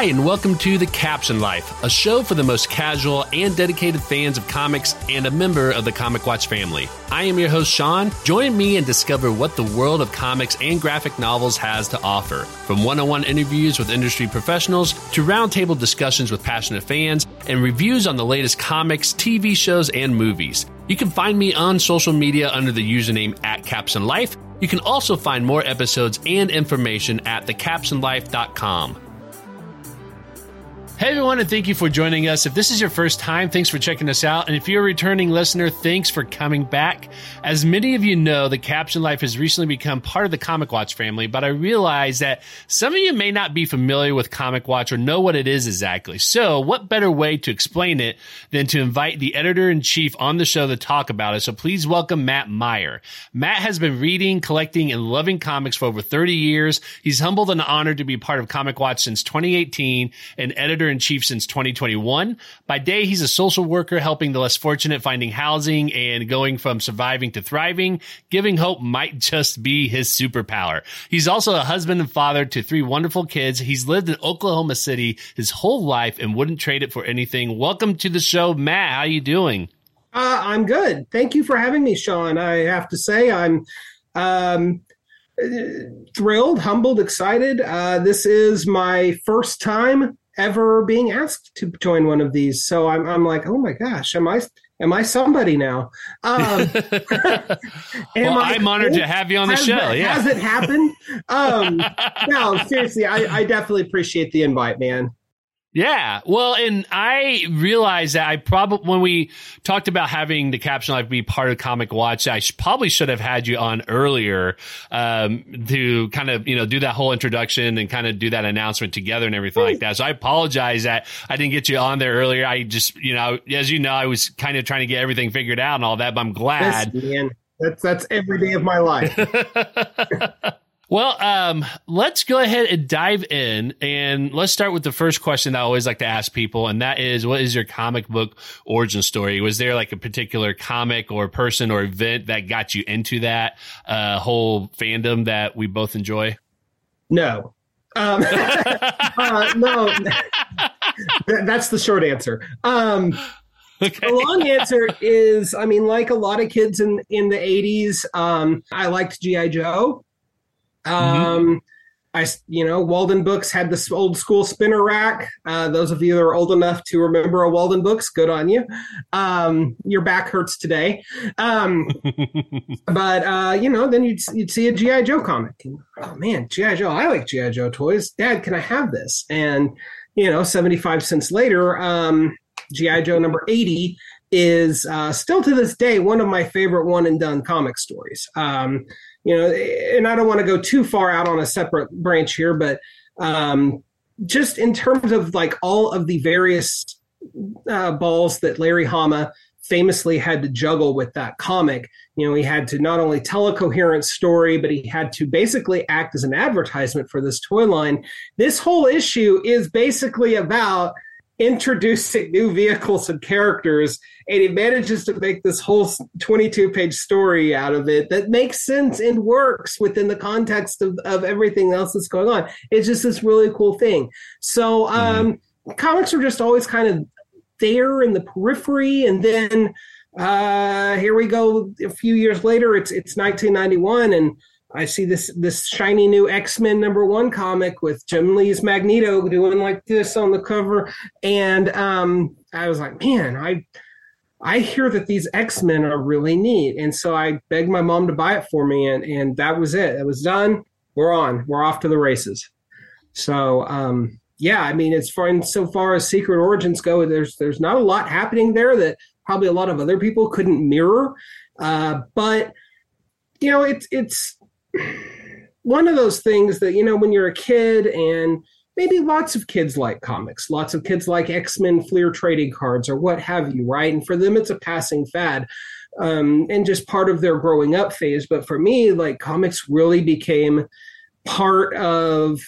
Hi, and welcome to The Caption Life, a show for the most casual and dedicated fans of comics and a member of the Comic Watch family. I am your host, Sean. Join me and discover what the world of comics and graphic novels has to offer. From one on one interviews with industry professionals to roundtable discussions with passionate fans and reviews on the latest comics, TV shows, and movies. You can find me on social media under the username at Caption Life. You can also find more episodes and information at thecaptionlife.com. Hey everyone, and thank you for joining us. If this is your first time, thanks for checking us out. And if you're a returning listener, thanks for coming back. As many of you know, the Caption Life has recently become part of the Comic Watch family, but I realize that some of you may not be familiar with Comic Watch or know what it is exactly. So, what better way to explain it than to invite the editor in chief on the show to talk about it? So, please welcome Matt Meyer. Matt has been reading, collecting, and loving comics for over 30 years. He's humbled and honored to be part of Comic Watch since 2018 and editor in chief since 2021. By day, he's a social worker helping the less fortunate finding housing and going from surviving to thriving. Giving hope might just be his superpower. He's also a husband and father to three wonderful kids. He's lived in Oklahoma City his whole life and wouldn't trade it for anything. Welcome to the show, Matt. How are you doing? Uh, I'm good. Thank you for having me, Sean. I have to say, I'm um, thrilled, humbled, excited. Uh, this is my first time ever being asked to join one of these. So I'm, I'm like, oh my gosh, am I am I somebody now? Um, well, I, am honored to have you on the has, show. Yeah. Has it happened? Um, no, seriously, I, I definitely appreciate the invite, man. Yeah. Well, and I realized that I probably, when we talked about having the caption life be part of Comic Watch, I sh- probably should have had you on earlier, um, to kind of, you know, do that whole introduction and kind of do that announcement together and everything like that. So I apologize that I didn't get you on there earlier. I just, you know, as you know, I was kind of trying to get everything figured out and all that, but I'm glad. Yes, man. That's, that's every day of my life. Well, um, let's go ahead and dive in, and let's start with the first question I always like to ask people, and that is, what is your comic book origin story? Was there like a particular comic or person or event that got you into that uh, whole fandom that we both enjoy? No, um, uh, no, that's the short answer. Um, okay. The long answer is, I mean, like a lot of kids in in the '80s, um, I liked GI Joe. Mm-hmm. Um, mm-hmm. I, you know, Waldenbooks had this old school spinner rack. Uh, those of you that are old enough to remember a Waldenbooks, good on you. Um, your back hurts today. Um, but, uh, you know, then you'd, you'd see a G.I. Joe comic. And, oh, man, G.I. Joe, I like G.I. Joe toys. Dad, can I have this? And, you know, 75 cents later, um, G.I. Joe number 80 is uh, still to this day one of my favorite one and done comic stories. Um, you know, and I don't want to go too far out on a separate branch here, but um, just in terms of like all of the various uh, balls that Larry Hama famously had to juggle with that comic. You know, he had to not only tell a coherent story, but he had to basically act as an advertisement for this toy line. This whole issue is basically about introducing new vehicles and characters and he manages to make this whole 22 page story out of it that makes sense and works within the context of, of everything else that's going on it's just this really cool thing so um, mm-hmm. comics are just always kind of there in the periphery and then uh, here we go a few years later it's it's 1991 and I see this this shiny new X Men number one comic with Jim Lee's Magneto doing like this on the cover, and um, I was like, man, I I hear that these X Men are really neat, and so I begged my mom to buy it for me, and and that was it. It was done. We're on. We're off to the races. So um, yeah, I mean, as far so far as Secret Origins go, there's there's not a lot happening there that probably a lot of other people couldn't mirror, uh, but you know, it's it's one of those things that you know when you're a kid and maybe lots of kids like comics lots of kids like x-men fleer trading cards or what have you right and for them it's a passing fad um, and just part of their growing up phase but for me like comics really became part of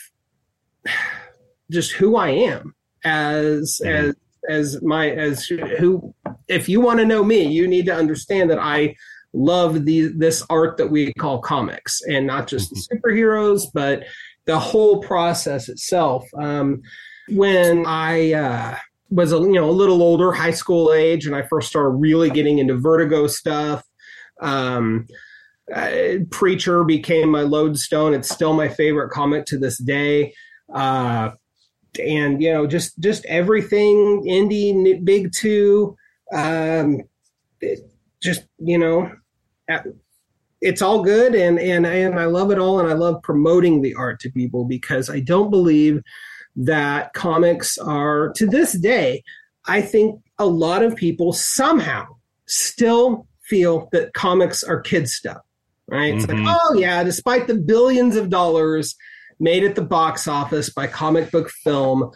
just who i am as mm-hmm. as as my as who if you want to know me you need to understand that i love the this art that we call comics and not just the mm-hmm. superheroes but the whole process itself um, when I uh, was a you know a little older, high school age, and I first started really getting into Vertigo stuff. Um, uh, Preacher became my lodestone. It's still my favorite comic to this day. Uh, and you know, just just everything indie, big two. Um, it, just you know, it's all good, and and and I love it all, and I love promoting the art to people because I don't believe that comics are to this day. I think a lot of people somehow still feel that comics are kid stuff right? It's mm-hmm. like, oh yeah, despite the billions of dollars made at the box office by comic book film,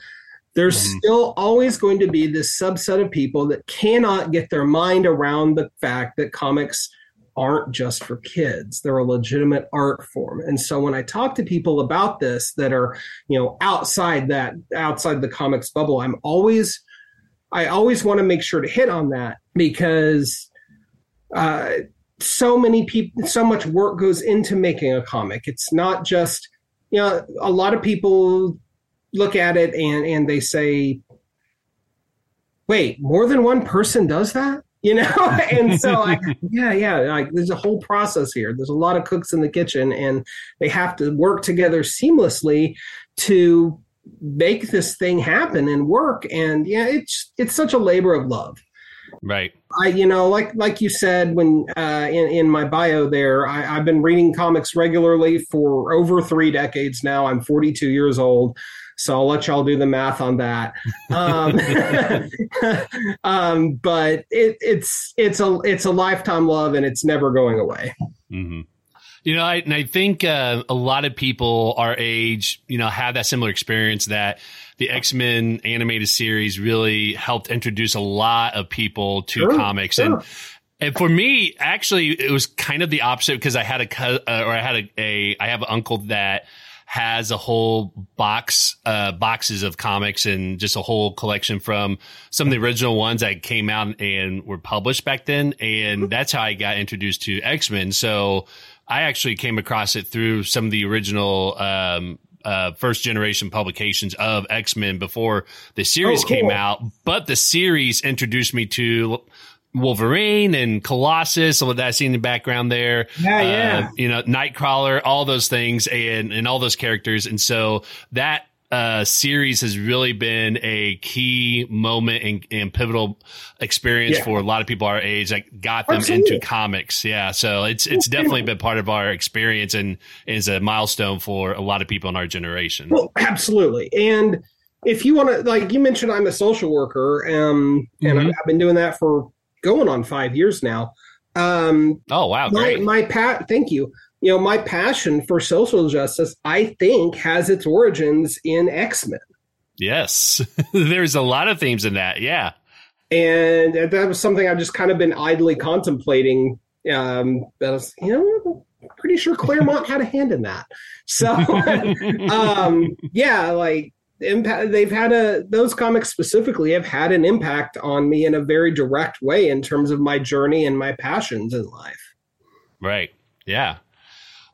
there's mm-hmm. still always going to be this subset of people that cannot get their mind around the fact that comics aren't just for kids. They're a legitimate art form. And so when I talk to people about this that are, you know, outside that outside the comics bubble, I'm always I always want to make sure to hit on that because uh, so many people, so much work goes into making a comic. It's not just, you know, a lot of people look at it and and they say, "Wait, more than one person does that?" You know, and so I, yeah, yeah, like there's a whole process here. There's a lot of cooks in the kitchen, and they have to work together seamlessly to make this thing happen and work. And yeah, it's it's such a labor of love. Right. I, you know, like like you said when uh, in in my bio there, I, have been reading comics regularly for over three decades now. I'm 42 years old, so I'll let y'all do the math on that. Um, um, but it, it's it's a it's a lifetime love, and it's never going away. Mm-hmm. You know, I, and I think uh, a lot of people our age, you know, have that similar experience that the X Men animated series really helped introduce a lot of people to sure, comics sure. and. And for me, actually, it was kind of the opposite because I had a uh, or I had a, a I have an uncle that has a whole box uh, boxes of comics and just a whole collection from some of the original ones that came out and were published back then, and that's how I got introduced to X Men. So I actually came across it through some of the original um, uh, first generation publications of X Men before the series oh, cool. came out. But the series introduced me to Wolverine and Colossus, all of that scene in the background there. Yeah, yeah. Uh, you know, Nightcrawler, all those things and, and all those characters. And so that uh, series has really been a key moment and, and pivotal experience yeah. for a lot of people our age that got them Absolutely. into comics. Yeah. So it's, it's definitely been part of our experience and is a milestone for a lot of people in our generation. Well, absolutely. And if you want to, like you mentioned, I'm a social worker, um, and mm-hmm. I've been doing that for going on five years now. Um, oh, wow. My, great. my pat, thank you you know, my passion for social justice, I think, has its origins in X Men. Yes, there's a lot of themes in that. Yeah. And that was something I've just kind of been idly contemplating. Um, I was, you know, pretty sure Claremont had a hand in that. So, um, yeah, like impact, they've had a, those comics specifically have had an impact on me in a very direct way in terms of my journey and my passions in life. Right. Yeah.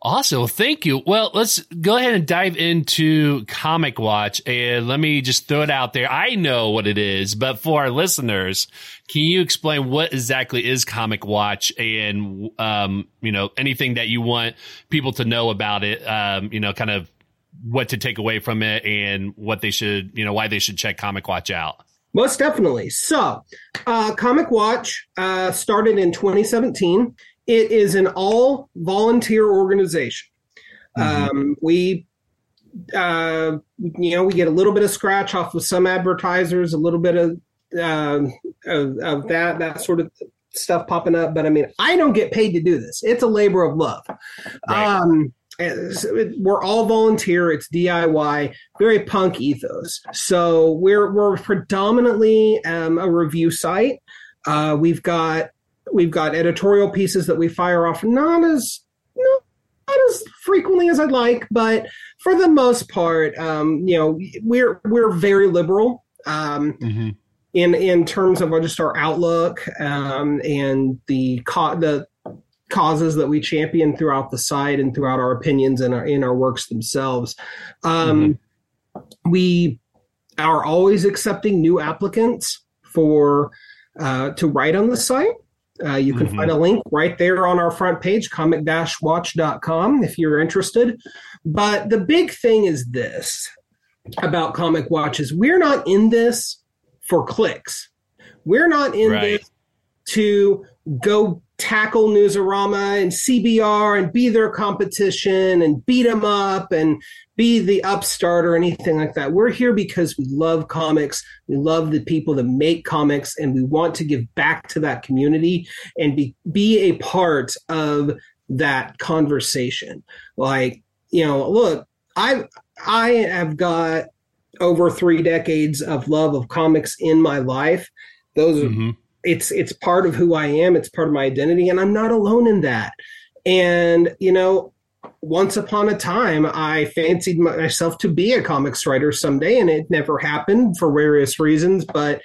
Awesome. Thank you. Well, let's go ahead and dive into Comic Watch. And let me just throw it out there. I know what it is, but for our listeners, can you explain what exactly is Comic Watch and, um, you know, anything that you want people to know about it, um, you know, kind of what to take away from it and what they should, you know, why they should check Comic Watch out? Most definitely. So, uh, Comic Watch uh, started in 2017. It is an all volunteer organization. Mm-hmm. Um, we, uh, you know, we get a little bit of scratch off of some advertisers, a little bit of, uh, of, of that that sort of stuff popping up. But I mean, I don't get paid to do this. It's a labor of love. Right. Um, we're all volunteer. It's DIY, very punk ethos. So we're we're predominantly um, a review site. Uh, we've got We've got editorial pieces that we fire off not as not as frequently as I'd like, but for the most part, um, you know, we're we're very liberal um, mm-hmm. in in terms of just our outlook um, and the co- the causes that we champion throughout the site and throughout our opinions and our in our works themselves. Um, mm-hmm. We are always accepting new applicants for uh, to write on the site. Uh, you can mm-hmm. find a link right there on our front page, comic-watch.com, if you're interested. But the big thing is this about Comic Watch is we're not in this for clicks. We're not in right. this to go tackle Newsarama and CBR and be their competition and beat them up and be the upstart or anything like that. We're here because we love comics. We love the people that make comics and we want to give back to that community and be, be a part of that conversation. Like, you know, look, I I have got over three decades of love of comics in my life. Those are mm-hmm it's it's part of who I am. It's part of my identity, and I'm not alone in that. And you know, once upon a time, I fancied myself to be a comics writer someday, and it never happened for various reasons. But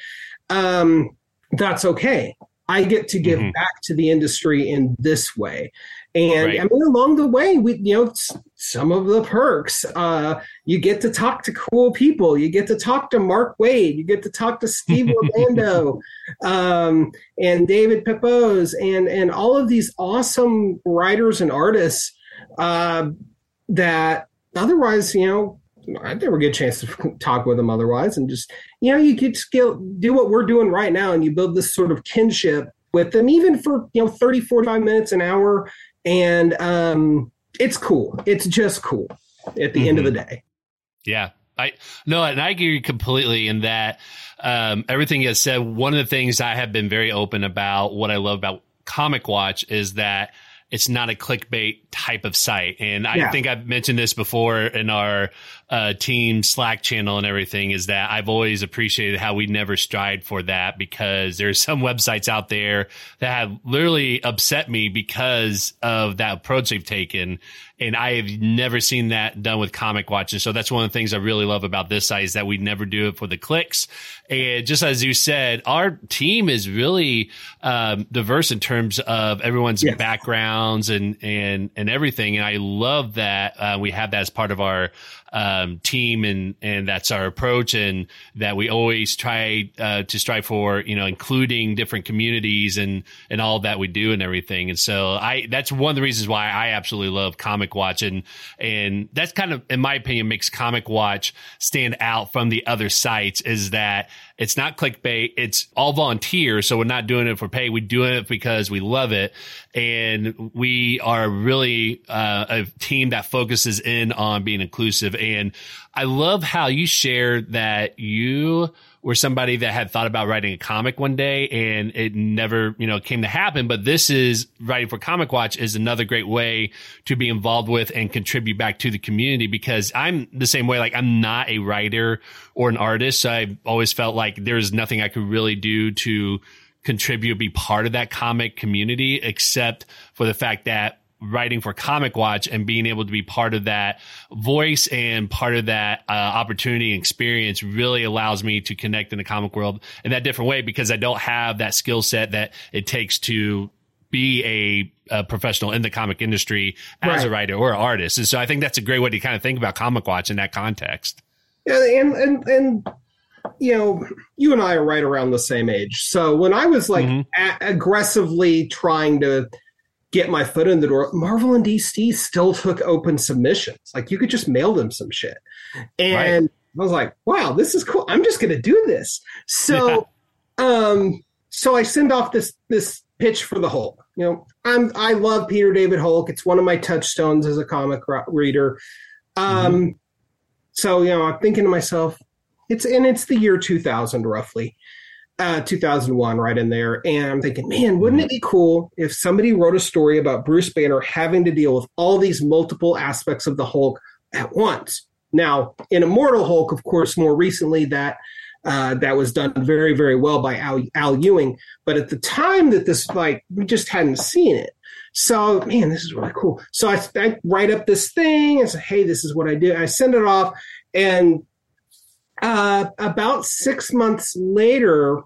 um, that's okay. I get to give mm-hmm. back to the industry in this way. And right. I mean, along the way, we, you know, some of the perks, uh, you get to talk to cool people. You get to talk to Mark Waid. You get to talk to Steve Orlando, um, and David Pepose and, and all of these awesome writers and artists, uh, that otherwise, you know, I'd never get a chance to talk with them otherwise. And just, you know, you could skill, do what we're doing right now and you build this sort of kinship with them, even for, you know, 30, 45 minutes, an hour and um, it's cool. It's just cool at the mm-hmm. end of the mm-hmm. day. Yeah, I no, and I agree completely in that um, everything you said. One of the things I have been very open about, what I love about Comic Watch, is that it's not a clickbait type of site. And I yeah. think I've mentioned this before in our uh, team Slack channel and everything is that I've always appreciated how we never strive for that because there's some websites out there that have literally upset me because of that approach they've taken. And I have never seen that done with Comic Watch. And so that's one of the things I really love about this site is that we never do it for the clicks. And just as you said, our team is really um, diverse in terms of everyone's yes. Backgrounds and, and, and everything. And I love that uh, we have that as part of our um, team and and that's our approach and that we always try uh, to strive for you know including different communities and and all that we do and everything and so I that's one of the reasons why I absolutely love Comic Watch and and that's kind of in my opinion makes Comic Watch stand out from the other sites is that it's not clickbait. It's all volunteer. So we're not doing it for pay. We're doing it because we love it. And we are really uh, a team that focuses in on being inclusive. And I love how you shared that you were somebody that had thought about writing a comic one day and it never, you know, came to happen. But this is writing for Comic Watch is another great way to be involved with and contribute back to the community because I'm the same way. Like I'm not a writer or an artist. So I've always felt like there's nothing I could really do to contribute, be part of that comic community, except for the fact that writing for Comic Watch and being able to be part of that voice and part of that uh, opportunity and experience really allows me to connect in the comic world in that different way because I don't have that skill set that it takes to be a, a, professional in the comic industry as right. a writer or an artist. And so I think that's a great way to kind of think about Comic Watch in that context. Yeah, and and and you know, you and I are right around the same age. So when I was like mm-hmm. a- aggressively trying to get my foot in the door, Marvel and DC still took open submissions. Like you could just mail them some shit. And right. I was like, wow, this is cool. I'm just gonna do this. So yeah. um so I send off this this pitch for the Hulk. You know, I'm I love Peter David Hulk. It's one of my touchstones as a comic reader. Um mm-hmm. so you know, I'm thinking to myself, it's and it's the year 2000 roughly uh, 2001 right in there. And i'm thinking man wouldn't it be cool if somebody wrote a story about bruce banner having to deal with all these multiple aspects of the hulk at once? Now in immortal hulk of course more recently that uh, that was done very very well by al, al ewing. But at the time that this like we just hadn't seen it. So man this is really cool. So I, I write up this thing and say hey this is what i do. I send it off. And uh, about six months later,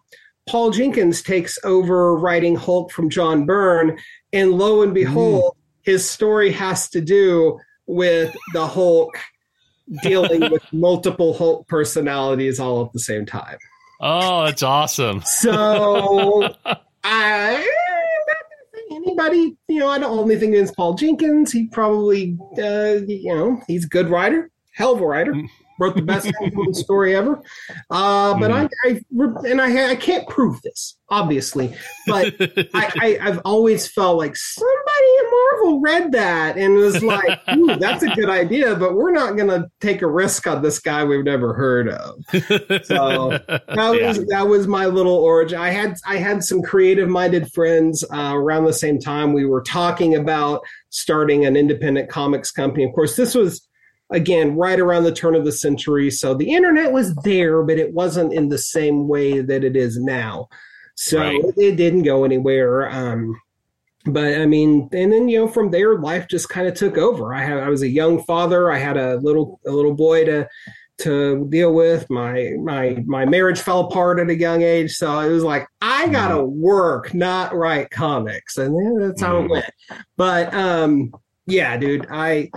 Paul Jenkins takes over writing Hulk from John Byrne, and lo and behold, mm. his story has to do with the Hulk dealing with multiple Hulk personalities all at the same time. Oh, that's awesome. So I anybody, you know, I don't only think it's Paul Jenkins. He probably, uh, you know, he's a good writer, hell of a writer. Wrote the best story ever. Uh, but mm. I, I, and I, I can't prove this, obviously, but I, I, have always felt like somebody in Marvel read that and was like, "That's a good idea," but we're not going to take a risk on this guy we've never heard of. So that was yeah. that was my little origin. I had I had some creative minded friends uh, around the same time. We were talking about starting an independent comics company. Of course, this was again right around the turn of the century. So the internet was there but it wasn't in the same way that it is now. So right. it didn't go anywhere um, but i mean and then you know from there life just kind of took over. I had i was a young father. I had a little a little boy to to deal with. My my my marriage fell apart at a young age. So it was like i gotta mm-hmm. work not write comics. And that's how it mm-hmm. went. But um yeah dude i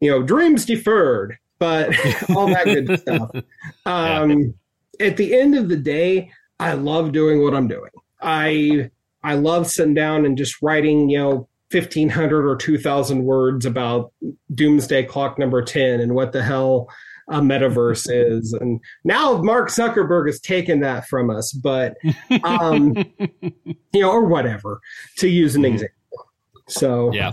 you know, dreams deferred, but all that good stuff. Um, yeah. At the end of the day, I love doing what I'm doing. I I love sitting down and just writing, you know, 1500 or 2000 words about doomsday clock number 10 and what the hell a metaverse is and now mark zuckerberg has taken that from us but um you know or whatever to use an mm-hmm. example so yeah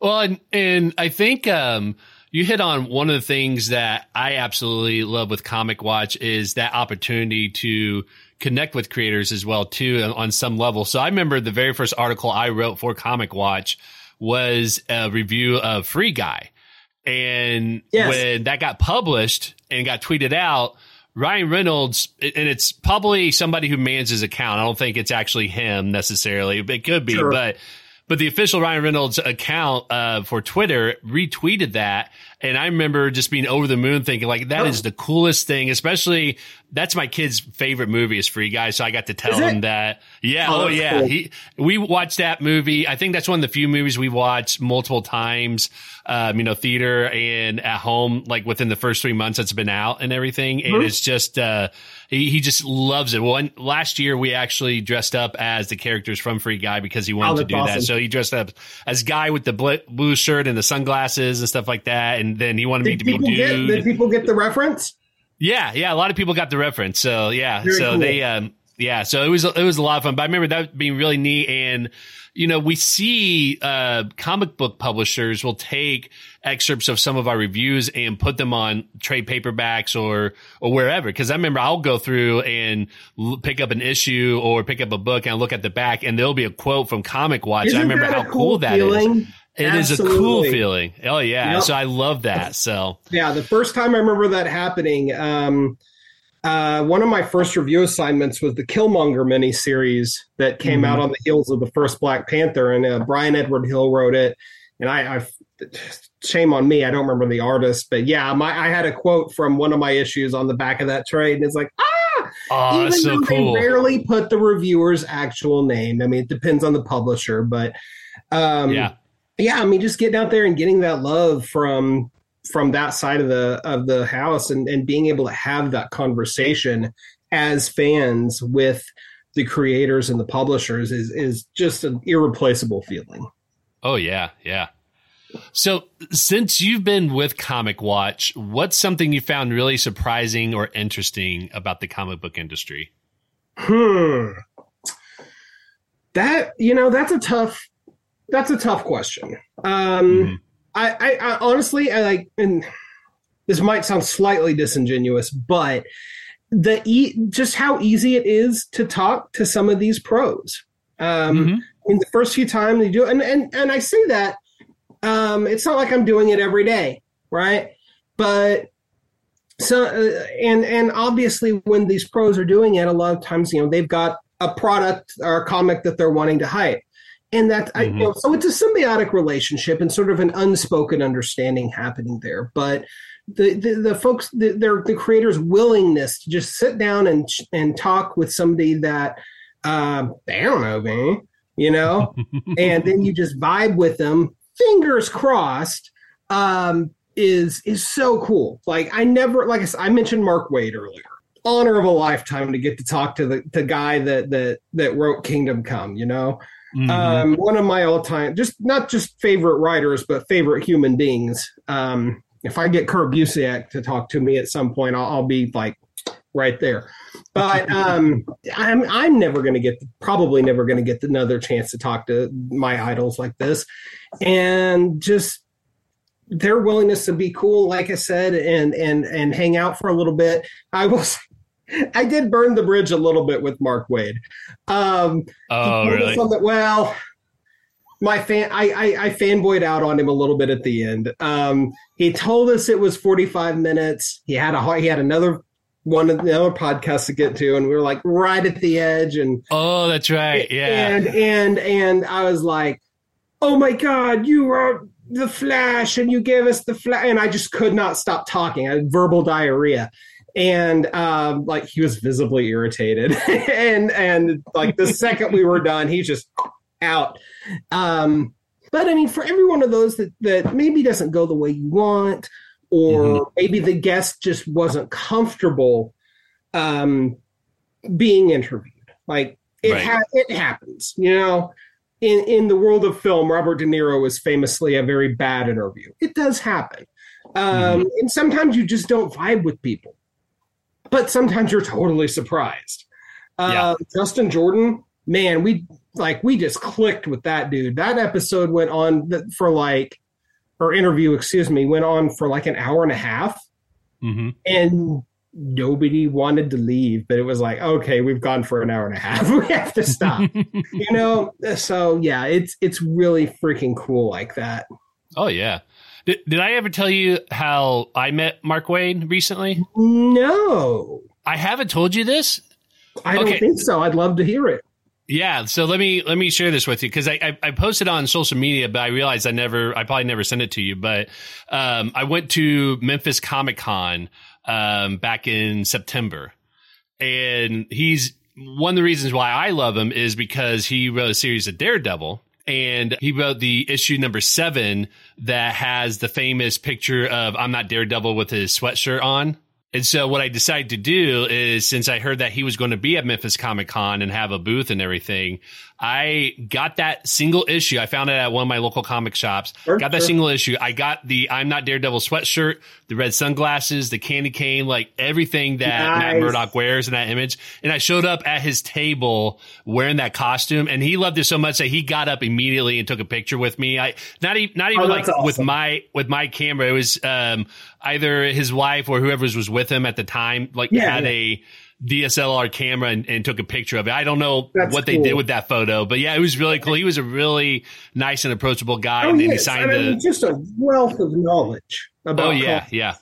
well, and, and I think um, you hit on one of the things that I absolutely love with Comic Watch is that opportunity to connect with creators as well too on some level. So I remember the very first article I wrote for Comic Watch was a review of Free Guy. And yes. when that got published and got tweeted out, Ryan Reynolds, and it's probably somebody who mans his account. I don't think it's actually him necessarily. but It could be, sure. but but the official Ryan Reynolds account uh, for Twitter retweeted that, and I remember just being over the moon, thinking like that oh. is the coolest thing. Especially that's my kid's favorite movie is Free Guy, so I got to tell him that. Yeah, oh, oh yeah, cool. he we watched that movie. I think that's one of the few movies we watched multiple times. Um, you know, theater and at home, like within the first three months it's been out and everything, mm-hmm. and it's just. Uh, he, he just loves it. Well, last year we actually dressed up as the characters from Free Guy because he wanted oh, to do awesome. that. So he dressed up as guy with the blue shirt and the sunglasses and stuff like that. And then he wanted did me to be dude. Get, did people get the reference? Yeah, yeah. A lot of people got the reference. So yeah, Very so cool. they, um, yeah. So it was it was a lot of fun. But I remember that being really neat and you know, we see uh, comic book publishers will take excerpts of some of our reviews and put them on trade paperbacks or or wherever. Because I remember I'll go through and l- pick up an issue or pick up a book and I'll look at the back and there'll be a quote from Comic Watch. I remember how cool, cool that is. It Absolutely. is a cool feeling. Oh yeah. Yep. So I love that. So yeah, the first time I remember that happening, um, uh, one of my first review assignments was the Killmonger miniseries that came mm-hmm. out on the heels of the first Black Panther, and uh, Bryan Edward Hill wrote it. And I, I, shame on me, I don't remember the artist, but yeah, my I had a quote from one of my issues on the back of that trade, and it's like, ah, oh, even so though cool. they rarely put the reviewer's actual name. I mean, it depends on the publisher, but um, yeah, yeah. I mean, just getting out there and getting that love from from that side of the of the house and, and being able to have that conversation as fans with the creators and the publishers is is just an irreplaceable feeling. Oh yeah, yeah. So since you've been with Comic Watch, what's something you found really surprising or interesting about the comic book industry? Hmm. That you know, that's a tough that's a tough question. Um mm-hmm. I, I, I honestly, I like, and this might sound slightly disingenuous, but the e- just how easy it is to talk to some of these pros. Um, mm-hmm. In the first few times you do, and and and I say that um, it's not like I'm doing it every day, right? But so uh, and and obviously when these pros are doing it, a lot of times you know they've got a product or a comic that they're wanting to hype and that mm-hmm. I, you mm-hmm. know, so it's a symbiotic relationship and sort of an unspoken understanding happening there but the the, the folks the, their the creators willingness to just sit down and and talk with somebody that uh, they don't know me you know and then you just vibe with them fingers crossed um, is is so cool. Like I never, like I, said, I mentioned Mark Waid earlier. Honor of a lifetime to get to talk to the, the guy that that that wrote Kingdom Come. You know, mm-hmm. um, one of my all time, just not just favorite writers, but favorite human beings. Um, if I get Kurt Busiek to talk to me at some point, I'll, I'll be like right there. But um, I'm I'm never going to get probably never going to get another chance to talk to my idols like this, and just their willingness to be cool, like I said, and and and hang out for a little bit. I was. I did burn the bridge a little bit with Mark Waid. Um, oh, really? well, my fan, I, I, I fanboyed out on him a little bit at the end. Um, he told us it was 45 minutes. He had a he had another one of the other podcasts to get to, and we were like right at the edge. And oh, that's right, yeah. And and and I was like, oh my god, you are the Flash, and you gave us the Flash, and I just could not stop talking. I had verbal diarrhea, and um, like he was visibly irritated, and and like the second we were done, he's just out. Um, but I mean, for every one of those that that maybe doesn't go the way you want, or mm-hmm. maybe the guest just wasn't comfortable um, being interviewed, like it right. ha- it happens, you know in in the world of film, Robert De Niro was famously a very bad interview. It does happen, um, mm-hmm. and sometimes you just don't vibe with people, but sometimes you're totally surprised. Uh, yeah. Justin Jordan, man, we like we just clicked with that dude. That episode went on for like, or interview, excuse me, went on for like an hour and a half, mm-hmm. and nobody wanted to leave, but it was like, okay, we've gone for an hour and a half. we have to stop. you know? So yeah, it's it's really freaking cool like that. Oh yeah. Did, did I ever tell you how I met Mark Waid recently? No. I haven't told you this? I don't okay. think so. I'd love to hear it. Yeah, so let me let me share this with you because I, I, I posted on social media, but I realized I never I probably never sent it to you. But um, I went to Memphis Comic Con um, back in September. And he's one of the reasons why I love him is because he wrote a series of Daredevil and he wrote the issue number seven that has the famous picture of I'm not Daredevil with his sweatshirt on. And so what I decided to do is since I heard that he was going to be at Memphis Comic Con and have a booth and everything, I got that single issue. I found it at one of my local comic shops. Sure, got that sure. single issue. I got the I'm Not Daredevil sweatshirt, the red sunglasses, the candy cane, like everything that nice. Matt Murdock wears in that image. And I showed up at his table wearing that costume, and he loved it so much that he got up immediately and took a picture with me. I not even not even oh, like awesome. with my with my camera. It was um, either his wife or whoever was with him at the time, like yeah, had yeah. a DSLR camera and, and, took a picture of it. I don't know That's what they did with that photo, but yeah, it was really cool. He was a really nice and approachable guy, oh, and, he signed I mean, the, just a wealth of knowledge about. Oh yeah, culture. yeah.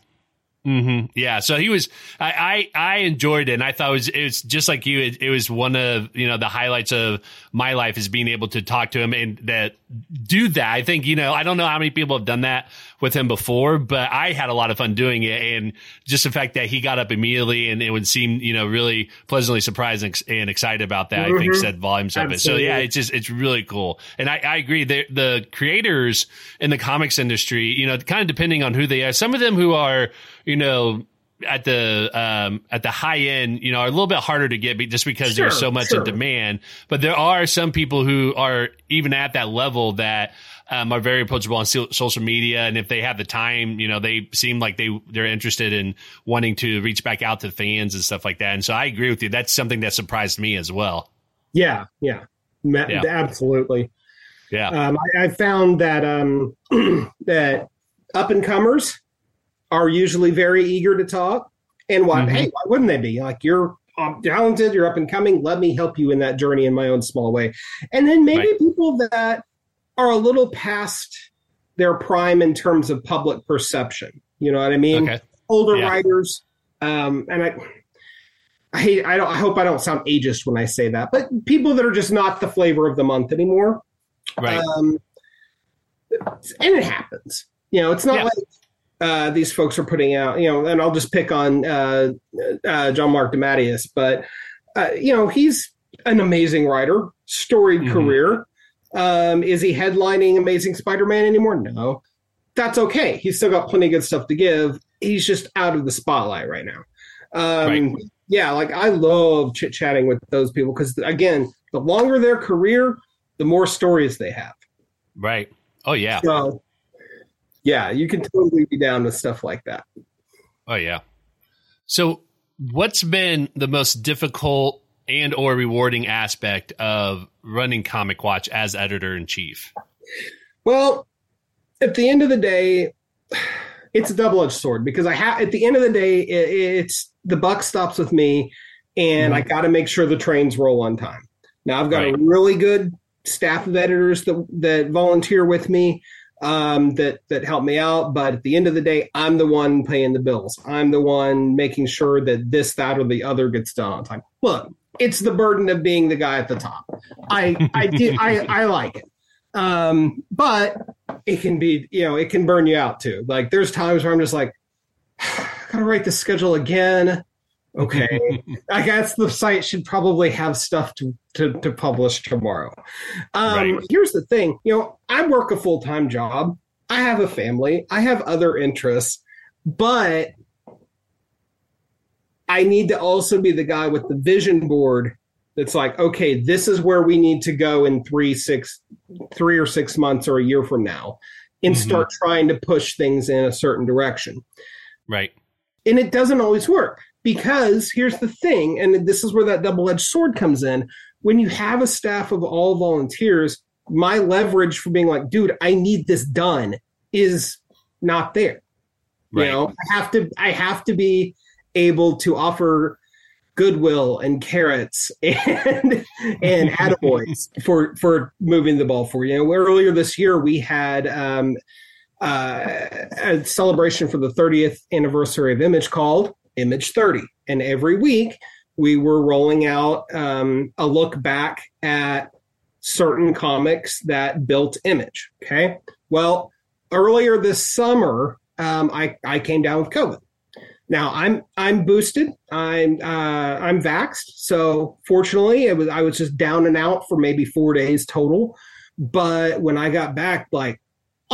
Mm-hmm. Yeah. So he was, I, I, I, enjoyed it. And I thought it was, it was just like you, it, it, was one of, you know, the highlights of my life is being able to talk to him and that do that. I think, you know, I don't know how many people have done that with him before, but I had a lot of fun doing it. And just the fact that he got up immediately and it would seem, you know, really pleasantly surprised and, and excited about that, mm-hmm. I think mm-hmm. said volumes Absolutely. of it. So yeah, it's just, it's really cool. And I, I agree. The, the creators in the comics industry, you know, kind of depending on who they are, some of them who are, you know, at the um, at the high end, you know, are a little bit harder to get just because sure, there's so much sure. in demand. But there are some people who are even at that level that um, are very approachable on social media, and if they have the time, you know, they seem like they they're interested in wanting to reach back out to fans and stuff like that. And so I agree with you. That's something that surprised me as well. Yeah, yeah, yeah. absolutely. Yeah, um, I, I, found that um, that up and comers are usually very eager to talk. And why, mm-hmm. hey, why wouldn't they be? Like, you're um, talented, you're up and coming. Let me help you in that journey in my own small way. And then maybe right. people that are a little past their prime in terms of public perception. You know what I mean? Okay. Older yeah. writers, um, and I, I hate. I don't. I hope I don't sound ageist when I say that, but people that are just not the flavor of the month anymore. Right. Um, and it happens. You know, it's not yeah. like uh, these folks are putting out, you know, and I'll just pick on uh, uh, John Marc DeMatteis, but uh, you know, he's an amazing writer, storied mm-hmm. career. Um, is he headlining Amazing Spider-Man anymore? No. that's okay. He's still got plenty of good stuff to give. He's just out of the spotlight right now. Um, right. Yeah, like I love chit chatting with those people because again, the longer their career, the more stories they have. Right. Oh yeah. So, yeah, you can totally be down with stuff like that. Oh yeah. So, what's been the most difficult and or rewarding aspect of running Comic Watch as editor in chief? Well, at the end of the day, it's a double edged sword because I have at the end of the day, it, it's the buck stops with me, and mm-hmm. I got to make sure the trains roll on time. Now I've got right. a really good staff of editors that that volunteer with me. Um, that that help me out. But at the end of the day, I'm the one paying the bills. I'm the one making sure that this, that, or the other gets done on time. Look, it's the burden of being the guy at the top. I I did I I like it. Um, but it can be, you know, it can burn you out too. Like there's times where I'm just like, gotta write the schedule again. Okay. I guess the site should probably have stuff to, to, to publish tomorrow. Um, right. Here's the thing you know, I work a full time job, I have a family, I have other interests, but I need to also be the guy with the vision board that's like, okay, this is where we need to go in three, six, three or six months or a year from now, and mm-hmm. start trying to push things in a certain direction. Right. And it doesn't always work because here's the thing, and this is where that double edged sword comes in. When you have a staff of all volunteers, my leverage for being like, dude, I need this done is not there. Right. You know, I have to I have to be able to offer goodwill and carrots and and attaboys for for moving the ball for you. know, earlier this year we had um, uh, a celebration for the 30th anniversary of Image called Image 30, and every week we were rolling out um, a look back at certain comics that built Image. Okay, well, earlier this summer um, I I came down with COVID. Now I'm I'm boosted. I'm uh, I'm vaxxed. So fortunately, it was I was just down and out for maybe four days total. But when I got back, like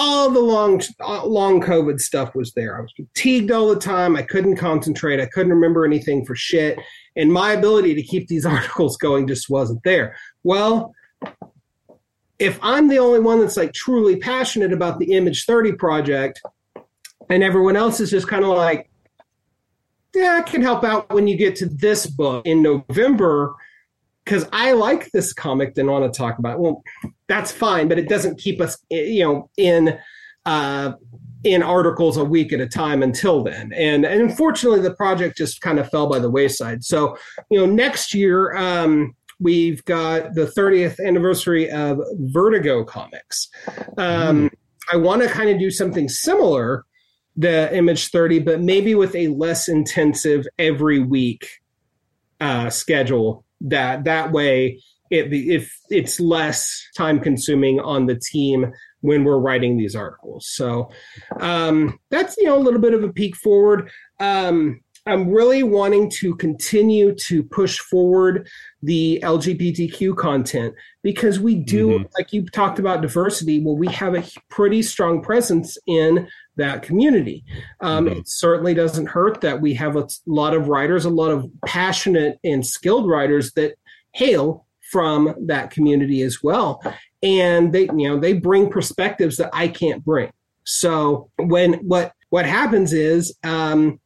all the long uh, long COVID stuff was there. I was fatigued all the time. I couldn't concentrate. I couldn't remember anything for shit. And my ability to keep these articles going just wasn't there. Well, if I'm the only one that's like truly passionate about the Image 30 project, and everyone else is just kind of like, yeah, it can help out when you get to this book in November because I like this comic and want to talk about it. Well, that's fine, but it doesn't keep us, you know, in uh, in articles a week at a time until then. And, and unfortunately, the project just kind of fell by the wayside. So, you know, next year um, we've got the 30th anniversary of Vertigo Comics. Um, mm. I want to kind of do something similar the image 30 but maybe with a less intensive every week uh, schedule that that way it if it's less time consuming on the team when we're writing these articles so um, that's you know a little bit of a peek forward um, i'm really wanting to continue to push forward the lgbtq content because we do mm-hmm. like you talked about diversity well we have a pretty strong presence in that community. Um, mm-hmm. It certainly doesn't hurt that we have a lot of writers, a lot of passionate and skilled writers that hail from that community as well, and they you know they bring perspectives that I can't bring. So when what what happens is um,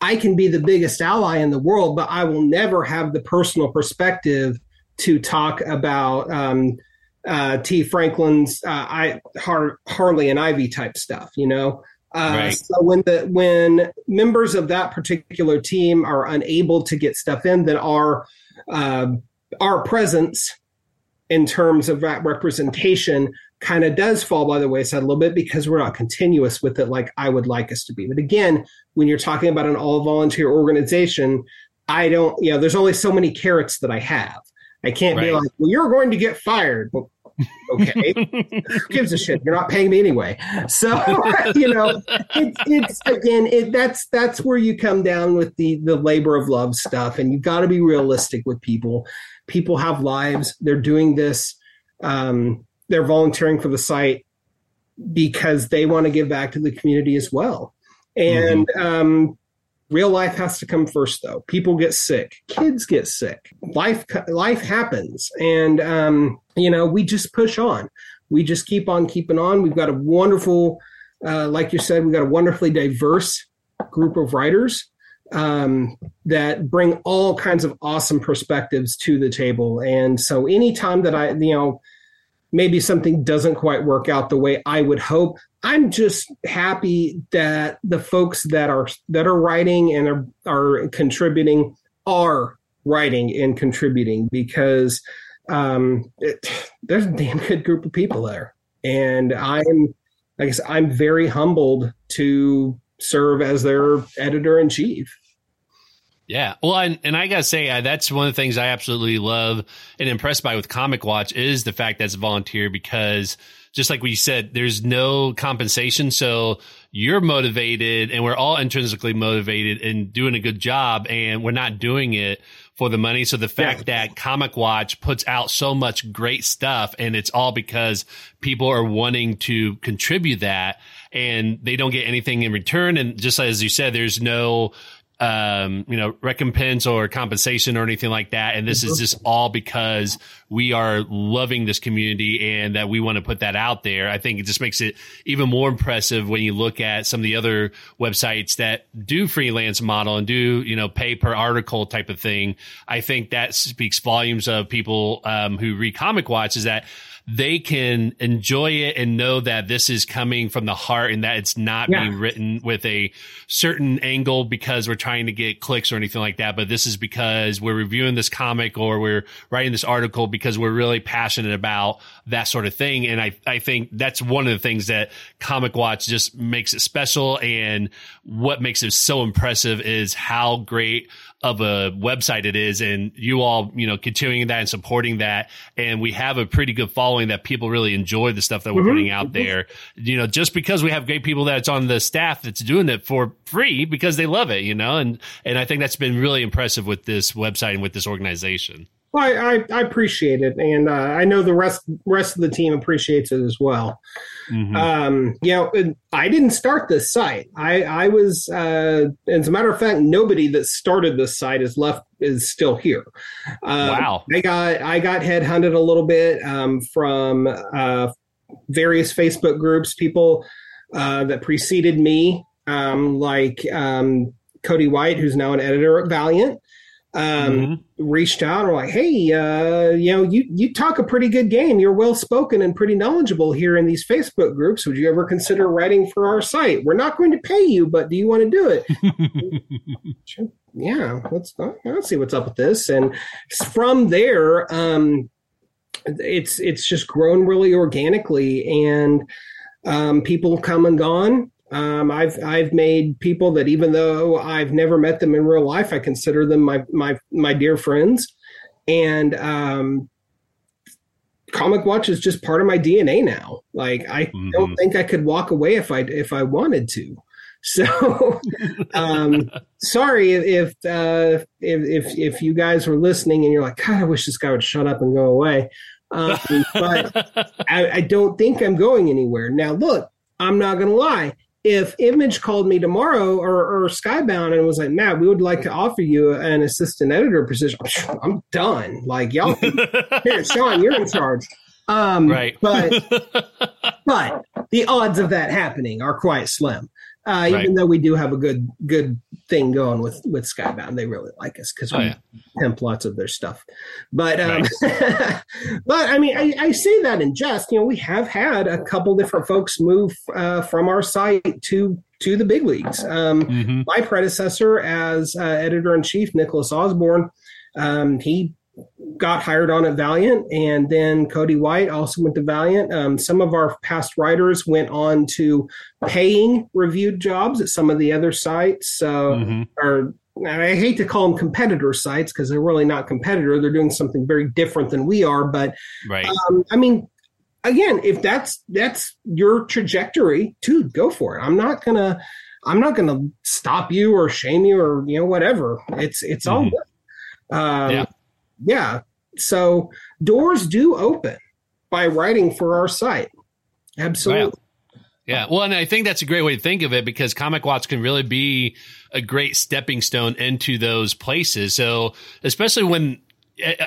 I can be the biggest ally in the world, but I will never have the personal perspective to talk about. Um, uh, Tee Franklin's uh, I, Har- Harley and Ivy type stuff, you know. Uh, right. So when the when members of that particular team are unable to get stuff in, then our uh, our presence in terms of that representation kind of does fall by the wayside a little bit because we're not continuous with it like I would like us to be. But again, when you're talking about an all volunteer organization, I don't, you know, there's only so many carrots that I have. I can't right. be like, well, you're going to get fired. Well, okay who gives a shit you're not paying me anyway so you know it's, it's again it, that's that's where you come down with the the labor of love stuff and you've got to be realistic with people people have lives they're doing this um, they're volunteering for the site because they want to give back to the community as well. And mm-hmm. um, real life has to come first, though. People get sick, kids get sick, life life happens, and um, you know we just push on. We just keep on keeping on. We've got a wonderful, uh, like you said, we've got a wonderfully diverse group of writers um, that bring all kinds of awesome perspectives to the table. And so, anytime that I, you know, maybe something doesn't quite work out the way I would hope, I'm just happy that the folks that are that are writing and are are contributing are writing and contributing because um, it, there's a damn good group of people there, and I'm, I guess, I'm very humbled to serve as their editor in chief. Yeah. Well, and, and I got to say, uh, that's one of the things I absolutely love and impressed by with Comic Watch is the fact that it's volunteer because just like we said, there's no compensation. So you're motivated and we're all intrinsically motivated and doing a good job and we're not doing it for the money. So the fact yeah. that Comic Watch puts out so much great stuff and it's all because people are wanting to contribute that and they don't get anything in return. And just as you said, there's no um, you know, recompense or compensation or anything like that. And this is just all because we are loving this community and that we want to put that out there. I think it just makes it even more impressive when you look at some of the other websites that do freelance model and do, you know, pay per article type of thing. I think that speaks volumes of people um, who read Comic Watch is that they can enjoy it and know that this is coming from the heart and that it's not yeah. being written with a certain angle because we're trying to get clicks or anything like that. But this is because we're reviewing this comic or we're writing this article because we're really passionate about that sort of thing. And I, I think that's one of the things that Comic Watch just makes it special. And what makes it so impressive is how great of a website it is and you all, you know, continuing that and supporting that. And we have a pretty good following that people really enjoy the stuff that we're mm-hmm. putting out mm-hmm. there. You know, just because we have great people that's on the staff that's doing it for free because they love it, you know, and, and I think that's been really impressive with this website and with this organization. Well, I, I, appreciate it, and uh, I know the rest rest of the team appreciates it as well. Mm-hmm. Um, you know, I didn't start this site. I, I was, uh, as a matter of fact, nobody that started this site is left is still here. Uh, wow! I got I got headhunted a little bit um, from uh, various Facebook groups, people uh, that preceded me, um, like um, Cody White, who's now an editor at Valiant um, mm-hmm. reached out or like, "Hey, uh, you know, you you talk a pretty good game. You're well spoken and pretty knowledgeable here in these Facebook groups. Would you ever consider writing for our site? We're not going to pay you, but do you want to do it?" yeah, let's let's see what's up with this. And from there, um, it's it's just grown really organically, and um, people come and gone. Um, I've I've made people that even though I've never met them in real life, I consider them my my my dear friends, and um, Comic Watch is just part of my DNA now. Like I mm-hmm. don't think I could walk away if I if I wanted to. So, um, sorry if uh, if if if you guys were listening and you're like, God, I wish this guy would shut up and go away. Um, but I, I don't think I'm going anywhere. Now, look, I'm not going to lie if Image called me tomorrow or, or Skybound and was like, Matt, we would like to offer you an assistant editor position, I'm done. Like, y'all, here, Sean, you're in charge. Um, right. But, but the odds of that happening are quite slim. Uh, right. Even though we do have a good good thing going with with Skybound, they really like us because we oh, yeah. pimp lots of their stuff. But um, right. but I mean, I, I, say that in jest. You know, we have had a couple different folks move uh, from our site to to the big leagues. Um, mm-hmm. My predecessor as uh, editor in chief, Nicholas Osborne, um, he got hired on at Valiant, and then Cody White also went to Valiant. Um, some of our past writers went on to paying reviewed jobs at some of the other sites. So, mm-hmm. or I hate to call them competitor sites because they're really not competitor. They're doing something very different than we are. But right. um, I mean, again, if that's that's your trajectory, dude, go for it. I'm not gonna I'm not gonna stop you or shame you or you know whatever. It's it's mm-hmm. all good. Um, yeah yeah. So doors do open by writing for our site. Absolutely. Yeah. Well, and I think that's a great way to think of it because Comic Watch can really be a great stepping stone into those places. So, especially when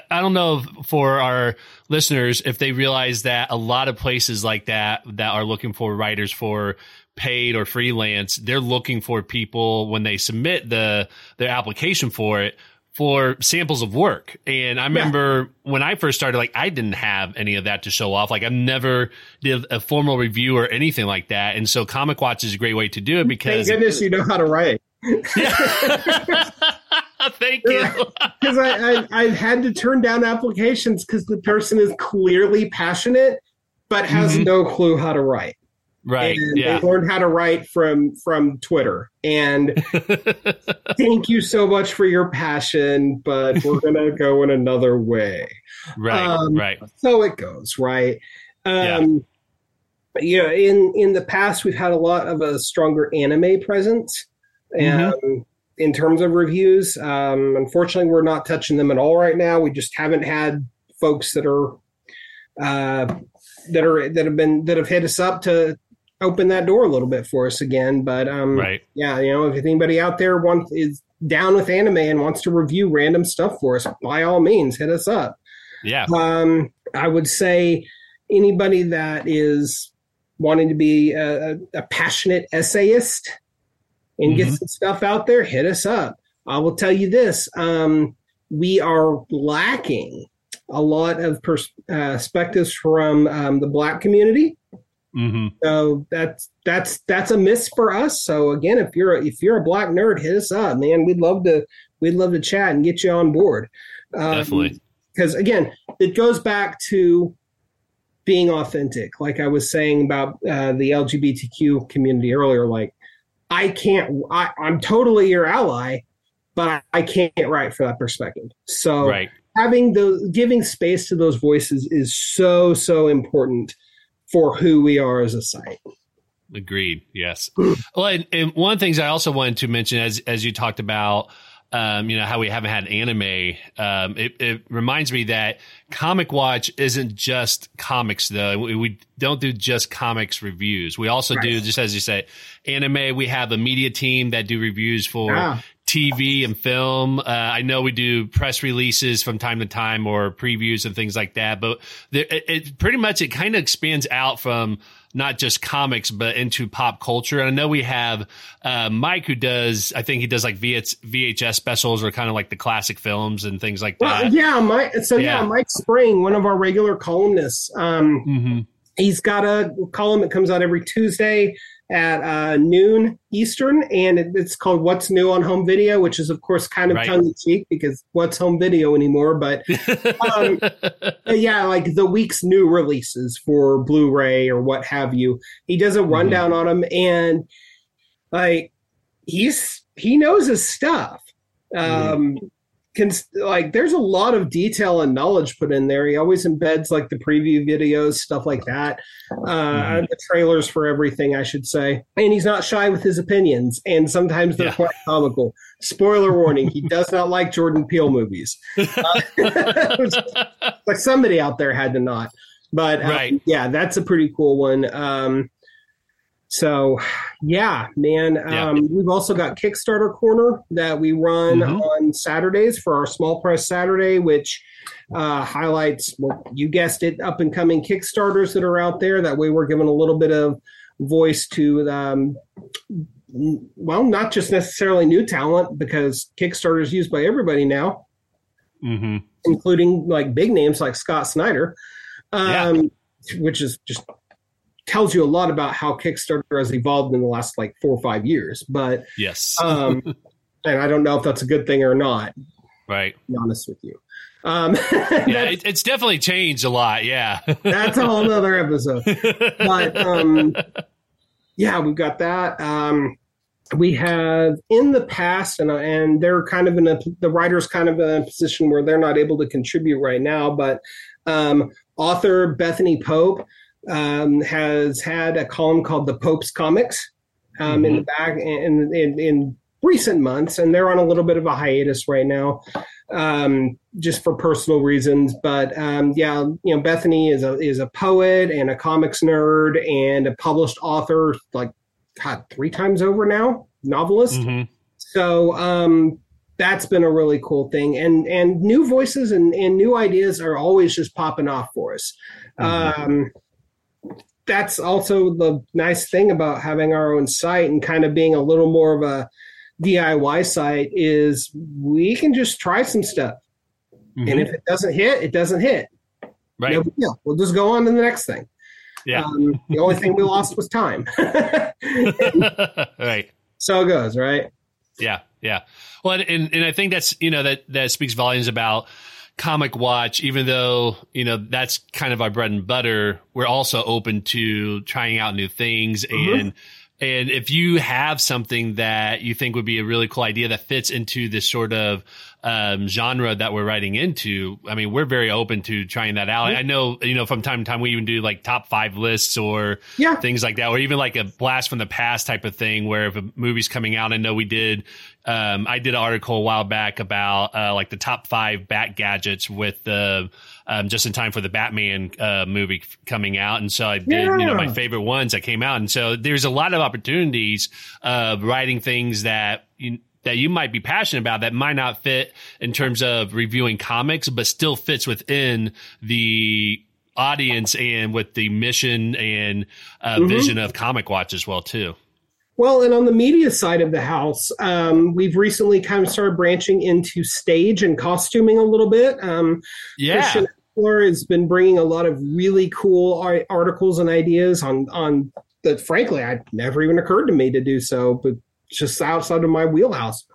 I don't know for our listeners if they realize that a lot of places like that that are looking for writers for paid or freelance, they're looking for people when they submit the their application for it for samples of work. And I remember yeah. when I first started, like I didn't have any of that to show off. Like I never did a formal review or anything like that. And so Comic Watch is a great way to do it because Thank goodness you know how to write. Thank you. Because I, I, have had to turn down applications because the person is clearly passionate, but has mm-hmm. no clue how to write. Right. And yeah. they learned how to write from from Twitter. And thank you so much for your passion, but we're gonna go in another way. Right. Um, right. So it goes, right? Um yeah. you know, in in the past we've had a lot of a stronger anime presence. And mm-hmm in terms of reviews. Um, unfortunately, we're not touching them at all right now. We just haven't had folks that are uh, that are that have been that have hit us up to open that door a little bit for us again. But um, right, yeah, you know, if anybody out there wants is down with anime and wants to review random stuff for us, by all means, hit us up. Yeah. Um, I would say anybody that is wanting to be a, a passionate essayist and mm-hmm. get some stuff out there, hit us up. I will tell you this: um, we are lacking a lot of pers- uh, perspectives from um, the Black community. Mm-hmm. So that's that's that's a miss for us. So again, if you're a, if you're a Black nerd, hit us up, man. We'd love to we'd love to chat and get you on board. Um, Definitely, because again, it goes back to being authentic. Like I was saying about uh, the LGBTQ community earlier, like I can't. I, am totally your ally, but I, I, can't write for that perspective. So right. having the giving space to those voices is so so important for who we are as a site. Agreed. Yes. well, and, and one of the things I also wanted to mention, as as you talked about um, you know, how we haven't had anime. Um, it, it, reminds me that Comic Watch isn't just comics, though. We, we don't do just comics reviews. We also right. do, just as you say, anime. We have a media team that do reviews for yeah. TV and film. Uh, I know we do press releases from time to time or previews and things like that, but there, it, it pretty much, it kind of expands out from not just comics, but into pop culture. And I know we have uh, Mike who does, I think he does like VHS specials or kind of like the classic films and things like that. Well, yeah, Mike. So yeah. yeah. Mike Spring, one of our regular columnists. Um, mm-hmm. He's got a column that comes out every Tuesday at uh, noon Eastern, and it, it's called "What's New on Home Video," which is, of course, kind of right. tongue in cheek because what's home video anymore? But um, yeah, like the week's new releases for Blu-ray or what have you. He does a mm-hmm. rundown mm-hmm. on them, and like he's he knows his stuff. Mm-hmm. Um, mm-hmm can like there's a lot of detail and knowledge put in there. He always embeds like the preview videos, stuff like that, uh, mm-hmm. the trailers for everything, I should say. And he's not shy with his opinions, and sometimes they're yeah. quite comical. Spoiler warning: he does not like Jordan Peele movies. Uh, like somebody out there had to not. But um, right. yeah, that's a pretty cool one. Um, so, yeah, man. Yeah. Um, we've also got Kickstarter Corner that we run mm-hmm. on Saturdays for our Small Press Saturday, which uh, highlights, well, you guessed it, up and coming Kickstarters that are out there. That way, we're giving a little bit of voice to, um, well, not just necessarily new talent, because Kickstarter is used by everybody now, mm-hmm. including like big names like Scott Snyder. Um, yeah which is just tells you a lot about how Kickstarter has evolved in the last like four or five years. But yes, um, and I don't know if that's a good thing or not. Right. be honest with you. Um, yeah, it, it's definitely changed a lot. Yeah, that's a whole other episode. But um, yeah, we've got that. Um, we have in the past, and and they're kind of in a the writers kind of in a position where they're not able to contribute right now. But um, author Bethany Pope um, has had a column called the Pope's Comics um, mm-hmm. in the back in, in, in recent months, and they're on a little bit of a hiatus right now. um, just for personal reasons. But um, yeah, you know, Bethany is a is a poet and a comics nerd and a published author, like God, three times over now, novelist. Mm-hmm. So um, that's been a really cool thing, and and new voices and, and new ideas are always just popping off for us. Mm-hmm. Um, that's also the nice thing about having our own site and kind of being a little more of a DIY site is we can just try some stuff. Mm-hmm. And if it doesn't hit, it doesn't hit. Right. No deal. We'll just go on to the next thing. Yeah. Um, the only thing we lost was time. right. So it goes, right? Yeah. Yeah. Well, and, and I think that's, you know, that, that speaks volumes about comic watch, even though, you know, that's kind of our bread and butter, we're also open to trying out new things mm-hmm. and and if you have something that you think would be a really cool idea that fits into this sort of um, genre that we're writing into, I mean, we're very open to trying that out. I know, you know, from time to time we even do like top five lists or yeah. things like that, or even like a blast from the past type of thing where if a movie's coming out, I know we did, um, I did an article a while back about uh, like the top five bat gadgets with the, um, just in time for the Batman uh, movie coming out. And so I did, yeah. you know, my favorite ones that came out. And so there's a lot of opportunities of writing things that you, that you might be passionate about that might not fit in terms of reviewing comics, but still fits within the audience and with the mission and uh, mm-hmm. vision of Comic Watch as well too. Well, and on the media side of the house, um, we've recently kind of started branching into stage and costuming a little bit. Um, yeah. Christian has been bringing a lot of really cool articles and ideas on on that. Frankly, I never even occurred to me to do so, but just outside of my wheelhouse.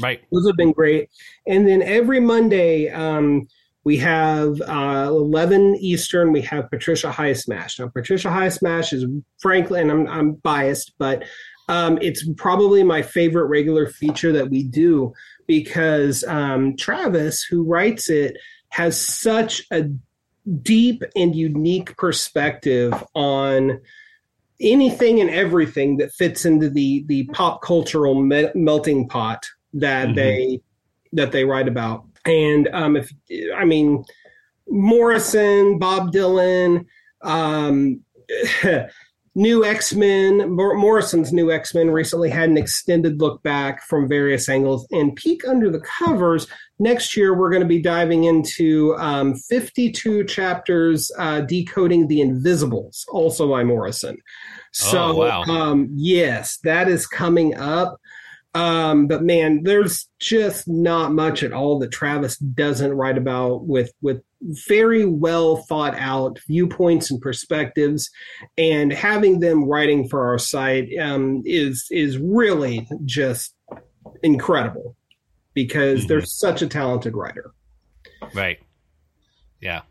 Right. Those have been great. And then every Monday, um, we have uh, 11 Eastern, we have Patricia High Smash. Now, Patricia High Smash is frankly, and I'm, I'm biased, but um, it's probably my favorite regular feature that we do because um, Travis, who writes it, has such a deep and unique perspective on anything and everything that fits into the the pop cultural me- melting pot that mm-hmm. they that they write about. And um, if I mean Morrison, Bob Dylan, um, new X Men, Morrison's new X Men recently had an extended look back from various angles and peek under the covers. Next year, we're going to be diving into um, 52 chapters uh, decoding the Invisibles, also by Morrison. So, oh, wow. um, yes, that is coming up. Um, but man, there's just not much at all that Travis doesn't write about with with very well thought out viewpoints and perspectives, and having them writing for our site um, is is really just incredible because mm-hmm. they're such a talented writer. Right. Yeah.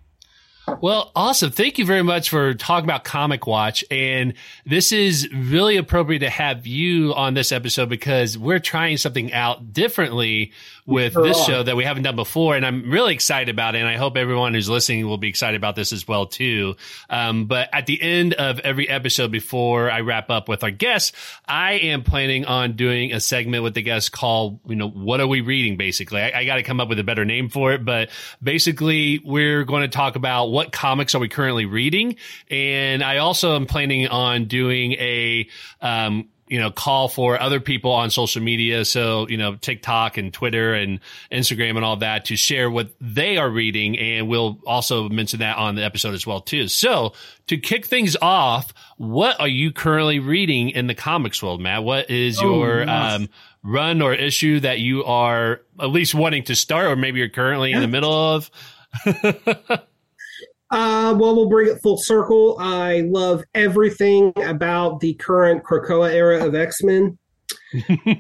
Well, awesome. Thank you very much for talking about Comic Watch. And this is really appropriate to have you on this episode because we're trying something out differently with this show that we haven't done before. And I'm really excited about it. And I hope everyone who's listening will be excited about this as well, too. Um, but at the end of every episode, before I wrap up with our guests, I am planning on doing a segment with the guests called, you know, what are we reading? Basically, I, I got to come up with a better name for it. But basically, we're going to talk about what comics are we currently reading. And I also am planning on doing a, um, you know, call for other people on social media. So, you know, TikTok and Twitter and Instagram and all that to share what they are reading. And we'll also mention that on the episode as well, too. So to kick things off, what are you currently reading in the comics world, Matt? What is oh, your, um, run or issue that you are at least wanting to start, or maybe you're currently in the middle of? Uh, well, we'll bring it full circle. I love everything about the current Krakoa era of X Men.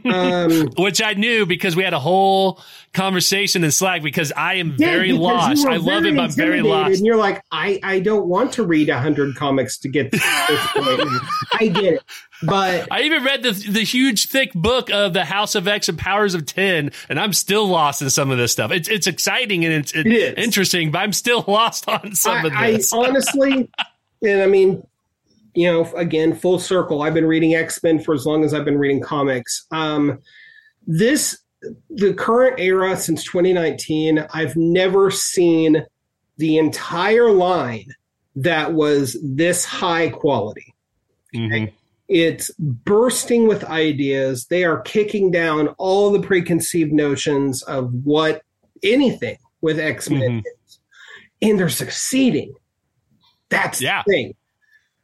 Um, Which I knew because we had a whole conversation in Slack because I am yeah, very lost. I love it, but I'm very lost. And you're like, I, I don't want to read a hundred comics to get to this point. I get it. But I even read the the huge thick book of the House of X and Powers of Ten, and I'm still lost in some of this stuff. It's it's exciting and it's, it's interesting, but I'm still lost on some I, of this. I honestly, and I mean, you know, again, full circle. I've been reading X Men for as long as I've been reading comics. Um, this the current era since 2019, I've never seen the entire line that was this high quality. Mm-hmm. It's bursting with ideas. They are kicking down all the preconceived notions of what anything with X Men mm-hmm. is, and they're succeeding. That's yeah. the thing.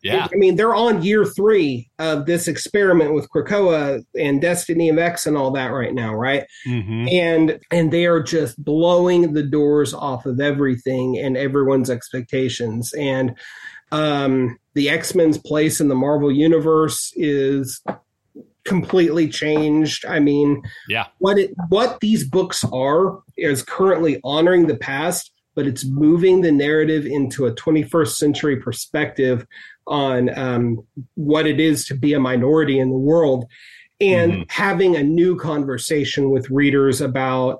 Yeah. I mean, they're on year three of this experiment with Krakoa and Destiny of X and all that right now, right? Mm-hmm. And and they are just blowing the doors off of everything and everyone's expectations. And um the X-Men's place in the Marvel universe is completely changed. I mean, yeah. What it what these books are is currently honoring the past but it's moving the narrative into a 21st century perspective on um, what it is to be a minority in the world and mm-hmm. having a new conversation with readers about,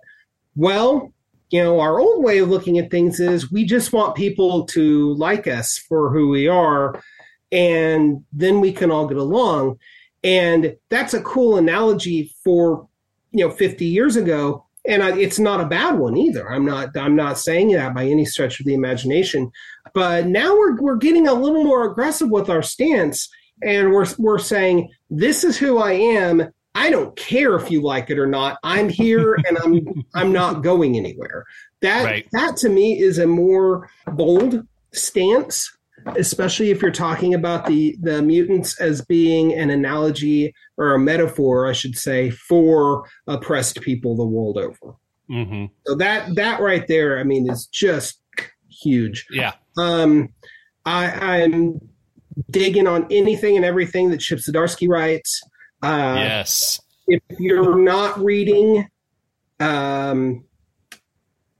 well, you know, our old way of looking at things is we just want people to like us for who we are, and then we can all get along. And that's a cool analogy for, you know, 50 years ago and I, it's not a bad one either. I'm not I'm not saying that by any stretch of the imagination. But now we're we're getting a little more aggressive with our stance, and we're we're saying this is who I am. I don't care if you like it or not. I'm here, and I'm I'm not going anywhere. That right. that to me is a more bold stance especially if you're talking about the the mutants as being an analogy or a metaphor, I should say, for oppressed people the world over. Mm-hmm. So that that right there, I mean, is just huge. Yeah. Um, I, I'm digging on anything and everything that Chip Zdarsky writes. Uh, yes. If you're not reading, um,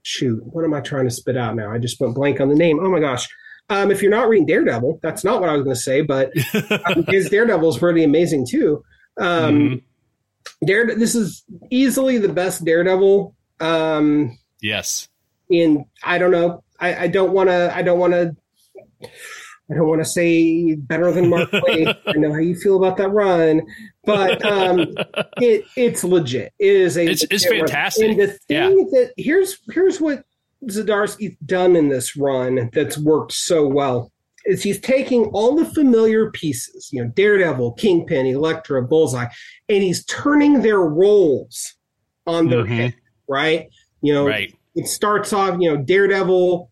shoot, what am I trying to spit out now? I just went blank on the name. Oh my gosh. Um, if you're not reading Daredevil, that's not what I was going to say, but um, his Daredevil is pretty amazing too. Um, mm-hmm. Dare, this is easily the best Daredevil. Um, yes. In I don't know. I, I don't want to. I don't want to. I don't want to say better than Mark Waid. I know how you feel about that run, but um, it it's legit. It is a it's, it's fantastic. Run. And the thing yeah. that here's here's what Zdarsky's done in this run that's worked so well is he's taking all the familiar pieces, you know, Daredevil, Kingpin, Elektra, Bullseye, and he's turning their roles on their mm-hmm. head, right? You know, right. It starts off, you know, Daredevil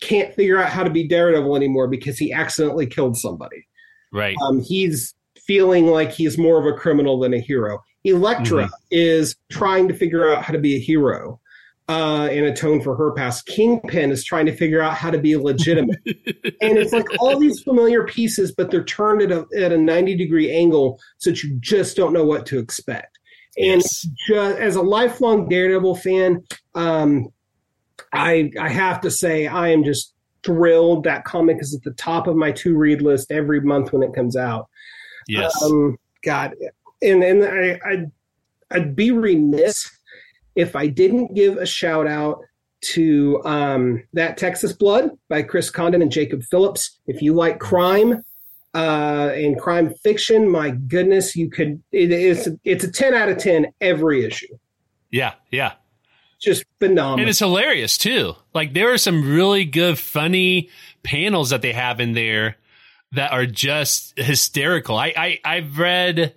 can't figure out how to be Daredevil anymore because he accidentally killed somebody. Right. Um, he's feeling like he's more of a criminal than a hero. Elektra mm-hmm. is trying to figure out how to be a hero uh, and atone for her past. Kingpin is trying to figure out how to be legitimate. and it's like all these familiar pieces, but they're turned at a, at a 90 degree angle so that you just don't know what to expect. And yes. just, as a lifelong Daredevil fan, um, I, I have to say, I am just thrilled. That comic is at the top of my to read list every month when it comes out. Yes. Um, God. And, and I, I'd, I'd be remiss if I didn't give a shout out to um, that Texas Blood by Chris Condon and Jacob Phillips. If you like crime uh, and crime fiction, my goodness, you could. It is. It's a ten out of ten every issue. Yeah, yeah. Just phenomenal, and it's hilarious too. Like there are some really good, funny panels that they have in there that are just hysterical. I, I I've read.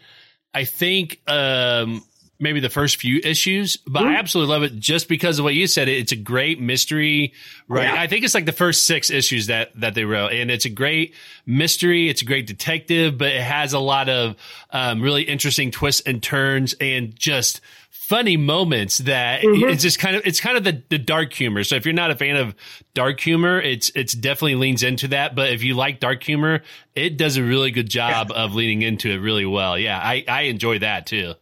I think um, maybe the first few issues, but mm-hmm. I absolutely love it just because of what you said. It's a great mystery, right? Yeah. I think it's like the first six issues that that they wrote, and it's a great mystery. It's a great detective, but it has a lot of um, really interesting twists and turns, and just funny moments that mm-hmm. it's just kind of it's kind of the, the dark humor. So if you're not a fan of dark humor, it's it's definitely leans into that. But if you like dark humor, it does a really good job yeah. of leaning into it really well. Yeah, I I enjoy that too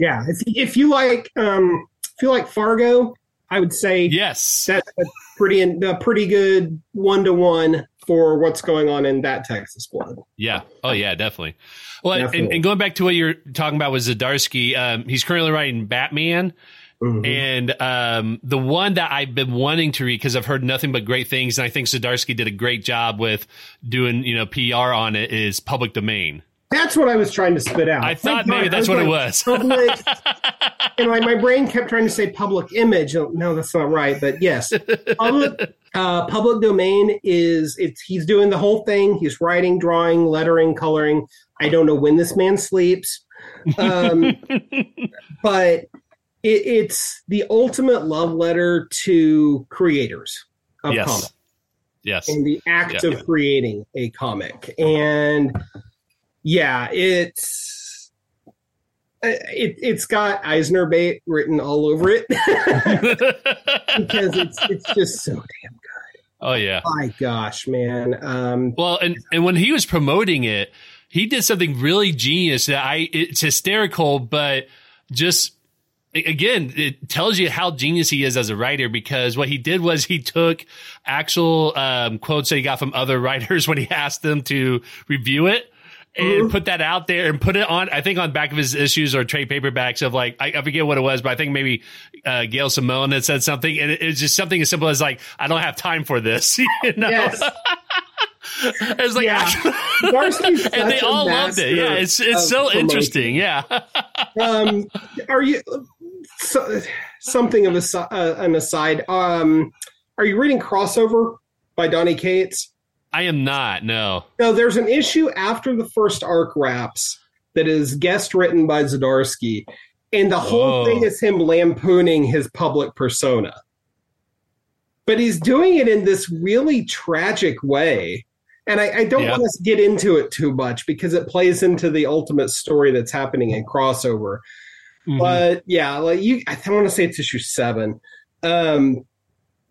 yeah. If if you like um if you like Fargo, I would say yes, that's a pretty a pretty good one to one for what's going on in that Texas blood. Yeah. Oh yeah, definitely. Well, definitely. And, and, going back to what you're talking about with Zdarsky, um, he's currently writing Batman. Mm-hmm. And um, the one that I've been wanting to read because I've heard nothing but great things, and I think Zdarsky did a great job with doing you know PR on it is Public Domain. That's what I was trying to spit out. I thought maybe that's what like, it was. public, and my, my brain kept trying to say public image. Oh, no, that's not right. But yes, public uh, public domain is it's he's doing the whole thing. He's writing, drawing, lettering, coloring. I don't know when this man sleeps, um, but it, it's the ultimate love letter to creators of yes. comics. Yes, and the act yeah. of creating a comic and yeah, it's it it's got Eisner bait written all over it because it's it's just so damn good. Oh yeah. My gosh, man. Um, well, and and when he was promoting it, he did something really genius that I it's hysterical, but just again, it tells you how genius he is as a writer because what he did was he took actual um, quotes that he got from other writers when he asked them to review it and mm-hmm. put that out there and put it on, I think on back of his issues or trade paperbacks of like, I, I forget what it was, but I think maybe uh, Gail Simone had said something. And it, it's just something as simple as like, I don't have time for this. you know? Yes. it's like, yeah. and they all loved it. Yeah. It's, it's so promotion. interesting. Yeah. um, are you, so, something of a, uh, an aside, um, are you reading Crossover by Donny Cates? I am not. No. No, there's an issue after the first arc wraps that is guest written by Zdarsky, and the whole thing is him lampooning his public persona. But he's doing it in this really tragic way. And I, I don't want to get into it too much because it plays into the ultimate story that's happening in crossover. Mm-hmm. But yeah, like you, I want to say it's issue seven. Um,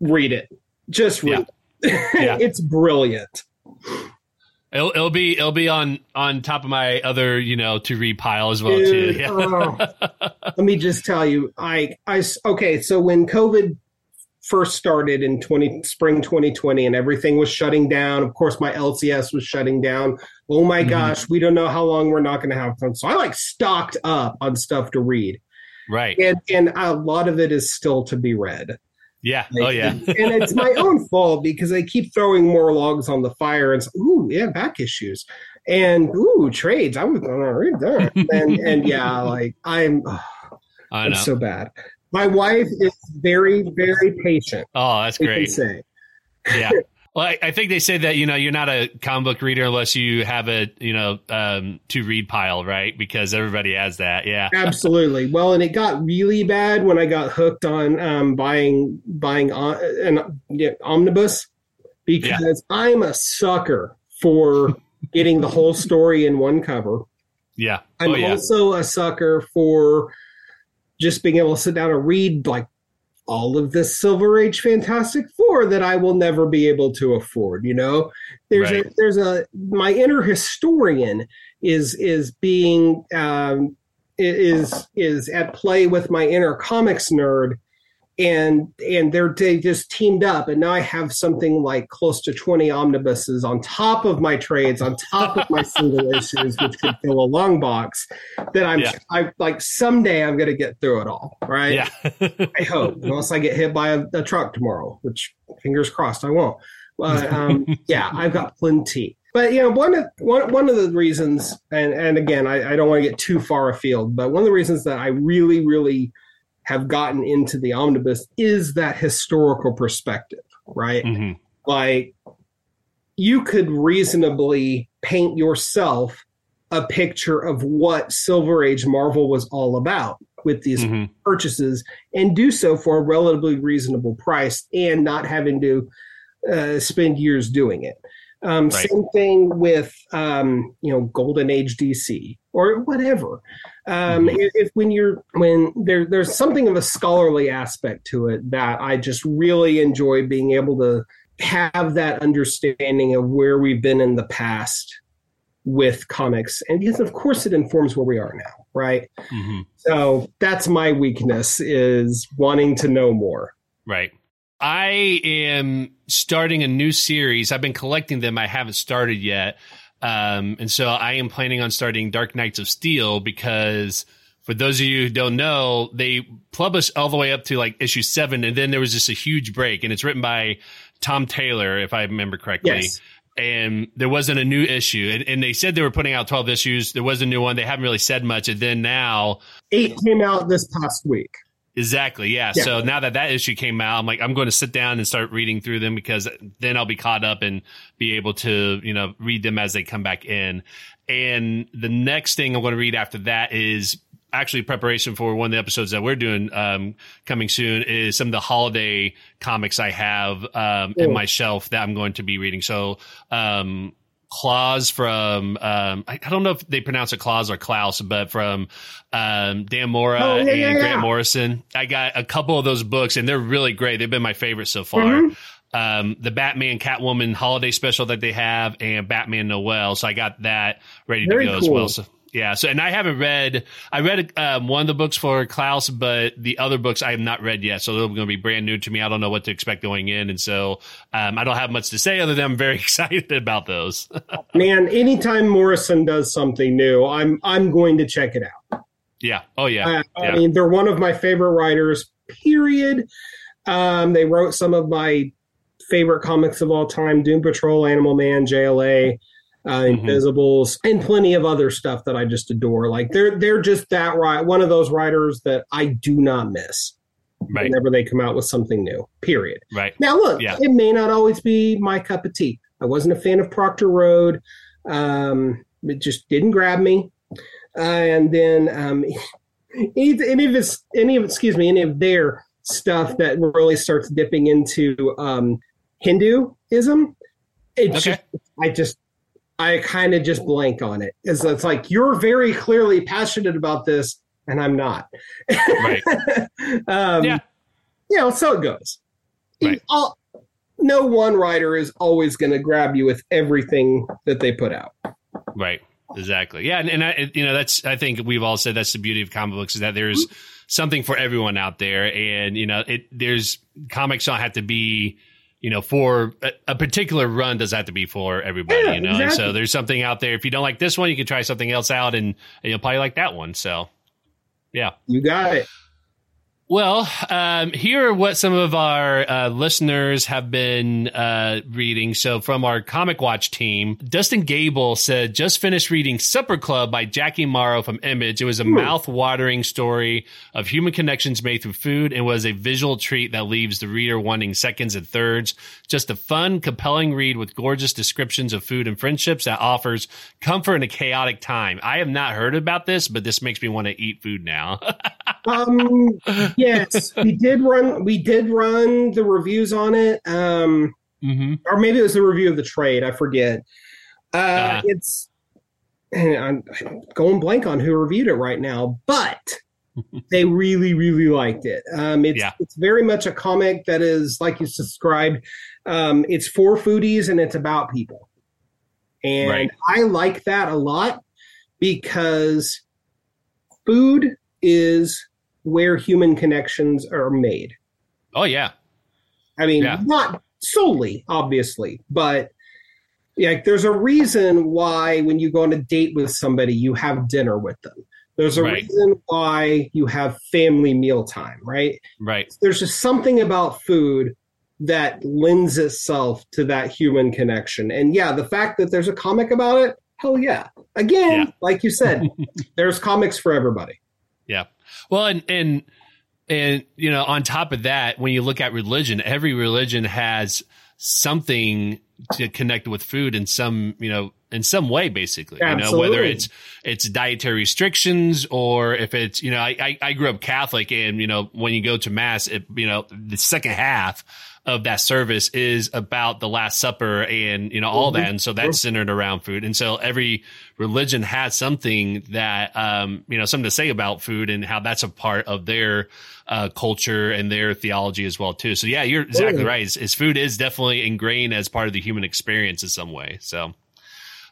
read it. Just read. Yeah. Yeah. it's brilliant. It'll, it'll be it'll be on on top of my other you know to read pile as well Dude, too. Yeah. oh, let me just tell you, I I okay. So when COVID first started in 20 spring 2020 and everything was shutting down of course my lcs was shutting down oh my mm-hmm. gosh we don't know how long we're not going to have fun so i like stocked up on stuff to read right and and a lot of it is still to be read yeah. Like, oh, yeah. and it's my own fault because I keep throwing more logs on the fire and ooh, yeah, back issues. And ooh, trades. I was read that. and and yeah, like I'm oh, I'm so bad. My wife is very, very patient. Oh, that's great. Say. Yeah. Well, I, I, think they say that you know you're not a comic book reader unless you have a you know um, to read pile, right? Because everybody has that. Yeah, absolutely. Well, and it got really bad when I got hooked on um, buying buying on, an yeah, omnibus because yeah. I'm a sucker for getting the whole story in one cover. Yeah, I'm oh, yeah. also a sucker for just being able to sit down and read like all of this Silver Age Fantastic Four that I will never be able to afford. You know, there's right. a there's a my inner historian is is being um, is is at play with my inner comics nerd and and they're they just teamed up. And now i have something like close to 20 omnibuses on top of my trades on top of my single issues which could fill a long box that i'm yeah. i like someday i'm going to get through it all right? Yeah. I hope. Unless i get hit by a, a, truck tomorrow which fingers crossed i won't. But um, yeah i've got plenty. But you know one of one, one of the reasons and and again I, I don't want to get too far afield but one of the reasons that i really really have gotten into the omnibus is that historical perspective, right? Mm-hmm. Like you could reasonably paint yourself a picture of what Silver Age Marvel was all about with these mm-hmm. purchases and do so for a relatively reasonable price and not having to uh, spend years doing it. Um, right. Same thing with um, you know Golden Age DC or whatever. Um, mm-hmm. if, if, when you're when there there's something of a scholarly aspect to it that I just really enjoy being able to have that understanding of where we've been in the past with comics and because of course it informs where we are now right mm-hmm. so that's my weakness is wanting to know more right I am starting a new series. I've been collecting them. I haven't started yet. Um, and so I am planning on starting Dark Knights of Steel because for those of you who don't know, they published all the way up to like issue seven. And then there was just a huge break and it's written by Tom Taylor, if I remember correctly. Yes. and there wasn't a new issue. And, and, they said they were putting out 12 issues. There was a new one. They haven't really said much. And then now. Eight came out this past week. Exactly. Yeah. yeah. So now that that issue came out, I'm like, I'm going to sit down and start reading through them because then I'll be caught up and be able to, you know, read them as they come back in. And the next thing I'm going to read after that is actually preparation for one of the episodes that we're doing um, coming soon is some of the holiday comics I have um, in my shelf that I'm going to be reading. So, um, Klaus from um, I, I, don't know if they pronounce it Klaus or Klaus, but from um, Dan Mora oh, yeah, and yeah, Grant. Morrison. I got a couple of those books, and they're really great. They've been my favorite so far. Mm-hmm. Um, the Batman Catwoman holiday special that they have, and Batman Noel. So I got that ready Very to go cool. as well. So yeah. So, and I haven't read, I read um, one of the books for Klaus, but the other books I have not read yet. So they're going to be brand new to me. I don't know what to expect going in. And so um, I don't have much to say other than I'm very excited about those. Man, anytime Morrison does something new, I'm, I'm going to check it out. Yeah. Oh, yeah. Uh, yeah. I mean, they're one of my favorite writers, period. Um, they wrote some of my favorite comics of all time Doom Patrol, Animal Man, JLA uh, mm-hmm. Invisibles, and plenty of other stuff that I just adore. Like they're they're just that right one of those writers that I do not miss. Right. Whenever they come out with something new, period. Right. Now, look, yeah. it may not always be my cup of tea. I wasn't a fan of Proctor Road. Um, it just didn't grab me. Uh, and then um, any, any of his, any of excuse me, any of their stuff that really starts dipping into um, Hinduism. It okay. just, I just I kind of just blank on it. It's, it's like you're very clearly passionate about this, and I'm not. Right. um, yeah. You know, so it goes. Right. All, no one writer is always going to grab you with everything that they put out. Right. Exactly. Yeah, and, and I, you know that's I think we've all said that's the beauty of comic books is that there's something for everyone out there, and you know it there's comics don't have to be you know, for a, a, particular run does have to be for everybody, yeah, you know. Exactly. And so there's something out there. If you don't like this one, you can try something else out, and, and you'll probably like that one. So, yeah, you got it. Well, um, here are what some of our uh, listeners have been uh, reading. So, from our Comic Watch team, Dustin Gable said, just finished reading Supper Club by Jackie Morrow from Image. It was a hmm. mouth watering story of human connections made through food and was a visual treat that leaves the reader wanting seconds and thirds. Just a fun, compelling read with gorgeous descriptions of food and friendships that offers comfort in a chaotic time. I have not heard about this, but this makes me want to eat food now. um, yes, we did run. We did run the reviews on it, um, mm-hmm. or maybe it was the review of the trade. I forget. Uh, uh It's I'm going blank on who reviewed it right now, but they really, really liked it. Um, it's yeah. it's very much a comic that is like you described. Um, it's for foodies and it's about people, and right. I like that a lot because food is where human connections are made. Oh yeah. I mean, yeah. not solely, obviously, but like there's a reason why when you go on a date with somebody, you have dinner with them. There's a right. reason why you have family meal time, right? Right. There's just something about food that lends itself to that human connection. And yeah, the fact that there's a comic about it, hell yeah. Again, yeah. like you said, there's comics for everybody. Well, and and and you know, on top of that, when you look at religion, every religion has something to connect with food in some, you know, in some way, basically. You know, whether it's it's dietary restrictions or if it's, you know, I, I grew up Catholic and, you know, when you go to mass, it, you know, the second half of that service is about the Last Supper and you know all mm-hmm. that, and so that's centered around food. And so every religion has something that um, you know something to say about food and how that's a part of their uh, culture and their theology as well too. So yeah, you're exactly right. Is, is food is definitely ingrained as part of the human experience in some way. So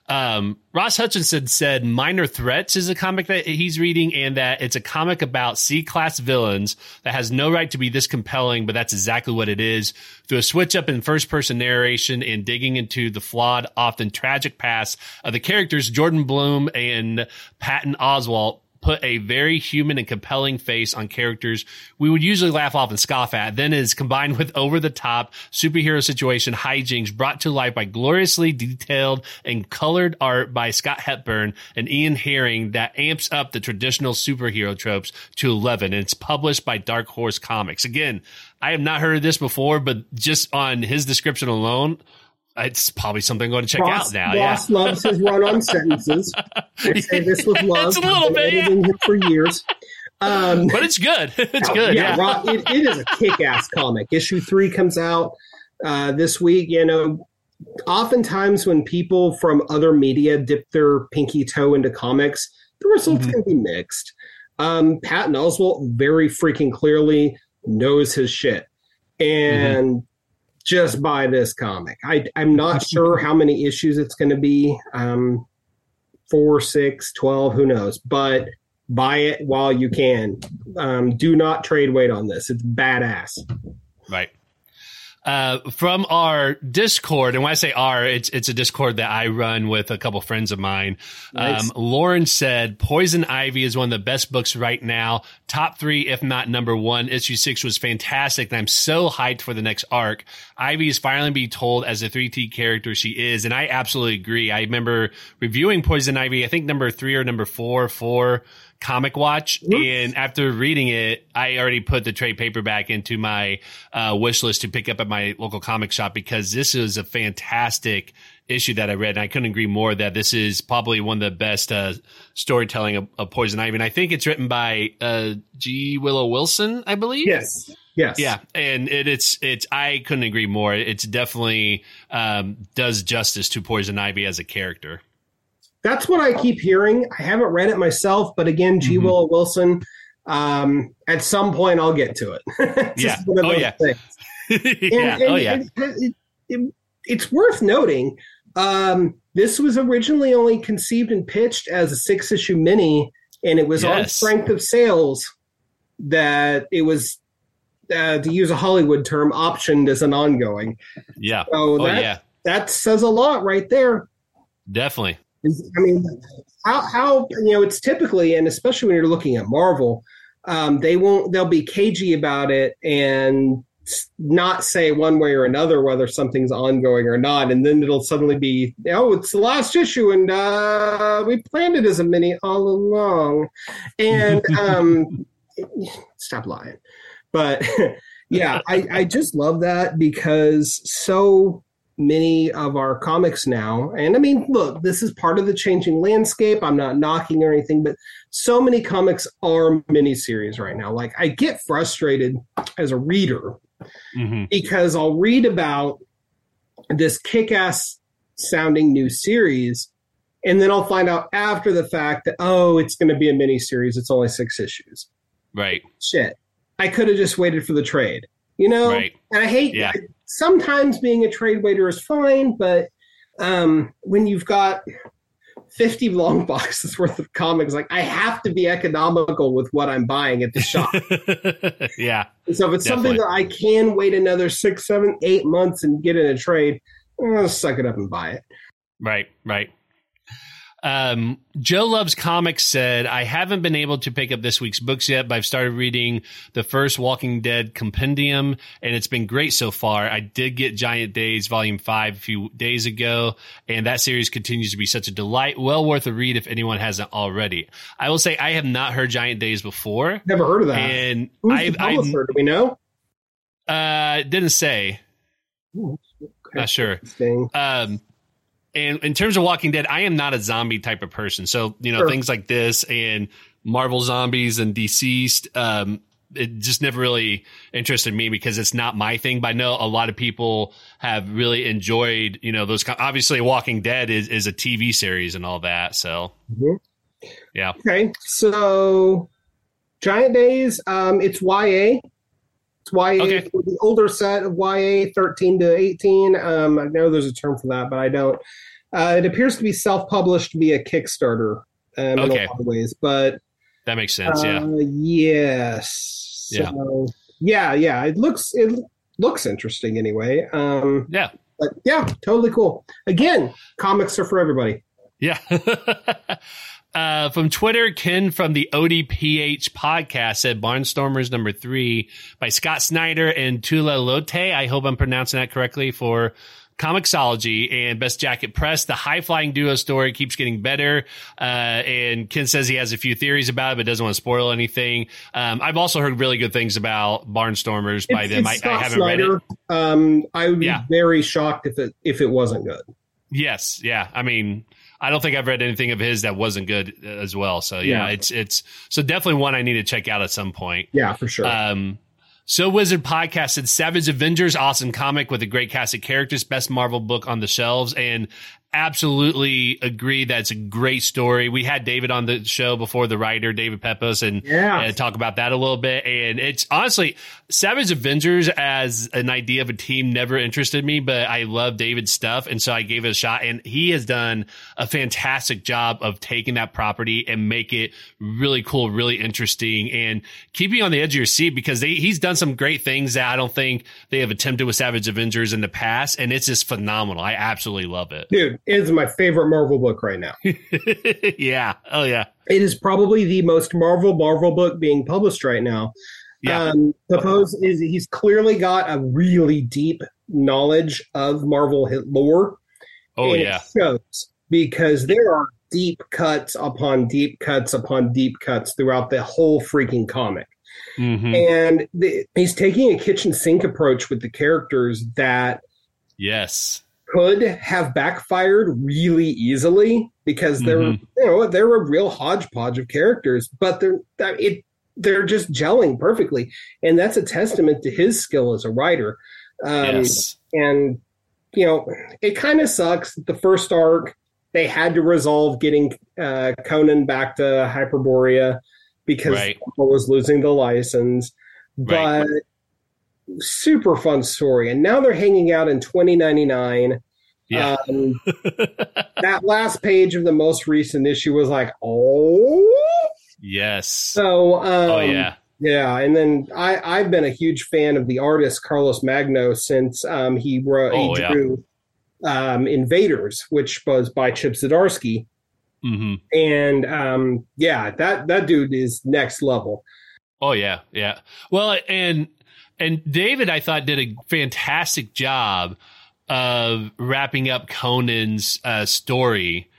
um, Ross Hutchinson said Minor Threats is a comic that he's reading and that it's a comic about C class villains that has no right to be this compelling, but that's exactly what it is. Through a switch up in first person narration and digging into the flawed, often tragic past of the characters Jordan Blum and Patton Oswalt, put a very human and compelling face on characters we would usually laugh off and scoff at, then is combined with over the top superhero situation hijinks brought to life by gloriously detailed and colored art by Scott Hepburn and Ian Herring that amps up the traditional superhero tropes to 11. And it's published by Dark Horse Comics. Again, I have not heard of this before, but just on his description alone, it's probably something I'm going to check Ross, out now. Ross yeah. loves his run-on sentences. They say this was love. It's a little bit, yeah. editing for years. Um, but it's good. It's good. yeah, Yeah. Ross, it, it is a kick-ass comic. Issue three comes out uh, this week. You know, oftentimes when people from other media dip their pinky toe into comics, the results Mhm. can be mixed. Um, Patton Oswalt very freaking clearly knows his shit, and just buy this comic. I, I'm not sure how many issues it's going to be. Um, four, six, 12, who knows? But buy it while you can. Um, do not trade weight on this. It's badass. Right. Uh, from our Discord, and when I say our, it's it's a Discord that I run with a couple friends of mine. Nice. Um, Lauren said, "Poison Ivy is one of the best books right now, top three, if not number one. Issue six was fantastic, and I'm so hyped for the next arc. Ivy is finally being told as the three T character she is, and I absolutely agree. I remember reviewing Poison Ivy, I think number three or number four for Comic Watch, Oops. and after reading it, I already put the trade paperback into my uh, wish list to pick up at my local comic shop because this is a fantastic issue that I read, and I couldn't agree more that this is probably one of the best uh, storytelling of, of Poison Ivy. And I think it's written by uh, G. Willow Wilson, I believe. Yes. Yes. Yeah, and it, it's it's I couldn't agree more. It's definitely um, does justice to Poison Ivy as a character. That's what I keep hearing. I haven't read it myself, but again, G. Mhm. Willow Wilson. Um, at some point, I'll get to it. Yeah. just one of Oh, yeah. yeah. And- oh yeah. and it- it- it's worth noting. Um, this was originally only conceived and pitched as a six issue mini, and it was on strength of sales that it was, uh, to use a Hollywood term, optioned as an ongoing. Yeah. So Oh that, yeah. that says a lot right there. Definitely. I mean, how how you know it's typically, and especially when you're looking at Marvel, um, they won't they'll be cagey about it and not say one way or another whether something's ongoing or not, and then it'll suddenly be oh it's the last issue and uh, we planned it as a mini all along, and um, stop lying, but yeah, I I just love that because so many of our comics now. And I mean, look, this is part of the changing landscape. I'm not knocking or anything, but so many comics are miniseries right now. Like I get frustrated as a reader hmm because I'll read about this kick-ass sounding new series and then I'll find out after the fact that oh, it's going to be a miniseries. It's only 6 issues. Right. Shit. I could have just waited for the trade. You know? Right. And I hate Yeah. Sometimes being a trade waiter is fine, but um, when you've got 50 long boxes worth of comics, like I have to be economical with what I'm buying at the shop. yeah. so if it's something that I can wait another six, seven, eight months and get in a trade, I'll suck it up and buy it. Right, right. Um, Joe Loves Comics said, I haven't been able to pick up this week's books yet, but I've started reading the first Walking Dead compendium, and it's been great so far. I did get Giant Days Volume 5 a few days ago, and that series continues to be such a delight. Well worth a read if anyone hasn't already. I will say I have not heard Giant Days before, Never heard of that. and Who's I've, the I've? Do we know? uh, didn't say. Ooh, okay. Not sure. Um and in terms of walking dead i am not a zombie type of person so you know Sure. things like this and marvel zombies and deceased um it just never really interested me because it's not my thing but i know a lot of people have really enjoyed you know those obviously walking dead is, is a tv series and all that so Mhm. yeah Okay, so Giant Days, um, it's YA. YA, Okay. the older set of YA, 13 to 18. Um, I know there's a term for that, but I don't. Uh, it appears to be self published via Kickstarter um, in Okay. a lot of ways, but that makes sense yeah uh, yes. Yeah. So, yeah, yeah. It looks it looks interesting anyway. Um, yeah but yeah, totally cool. Again, comics are for everybody. Yeah. Uh, from Twitter, Ken from the ODPH podcast said Barnstormers number three by Scott Snyder and Tula Lotay. I hope I'm pronouncing that correctly for Comixology and Best Jacket Press. The high flying duo story keeps getting better. Uh, and Ken says he has a few theories about it, but doesn't want to spoil anything. Um, I've also heard really good things about Barnstormers by It's- them. it's I, I haven't read it. Snyder. Um, I would be Yeah. very shocked if it if it wasn't good. Yes, yeah. I mean, I don't think I've read anything of his that wasn't good as well. So yeah, Yeah. it's it's so definitely one I need to check out at some point. Yeah, for sure. Um, so Wizard podcast said Savage Avengers, awesome comic with a great cast of characters, best Marvel book on the shelves, and absolutely agree that's a great story. We had David on the show before, the writer David Pepose, and Yeah. and talk about that a little bit. And it's honestly Savage Avengers as an idea of a team never interested me, but I love David's stuff, and so I gave it a shot. And he has done a fantastic job of taking that property and make it really cool, really interesting, and keeping you on the edge of your seat because they, he's done some great things that I don't think they have attempted with Savage Avengers in the past, and it's just phenomenal. I absolutely love it. Dude, it is my favorite Marvel book right now. yeah. Oh yeah. it is probably the most Marvel Marvel book being published right now. Yeah. Um, Pepose is he's clearly got a really deep knowledge of Marvel hit lore. Oh yeah. shows because there are deep cuts upon deep cuts upon deep cuts throughout the whole freaking comic. hmm And the, he's taking a kitchen sink approach with the characters that Yes. Could have backfired really easily because they're Mhm. you know they're a real hodgepodge of characters, but they're that it they're just gelling perfectly, and that's a testament to his skill as a writer. Um, yes. And you know, it kind of sucks. The first arc they had to resolve getting uh, Conan back to Hyperborea because Right. Was losing the license, Right. Super fun story. And now they're hanging out in 2099. Yeah. Um, that last page of the most recent issue was like, oh. yes. So, um, oh yeah. yeah. And then I, I've been a huge fan of the artist Carlos Magno since um, he wrote, Oh, he yeah. drew um, Invaders, which was by Chip Zdarsky. hmm And um, yeah, that that dude is next level. Oh yeah, yeah. Well, and and David, I thought did a fantastic job of wrapping up Conan's uh, story,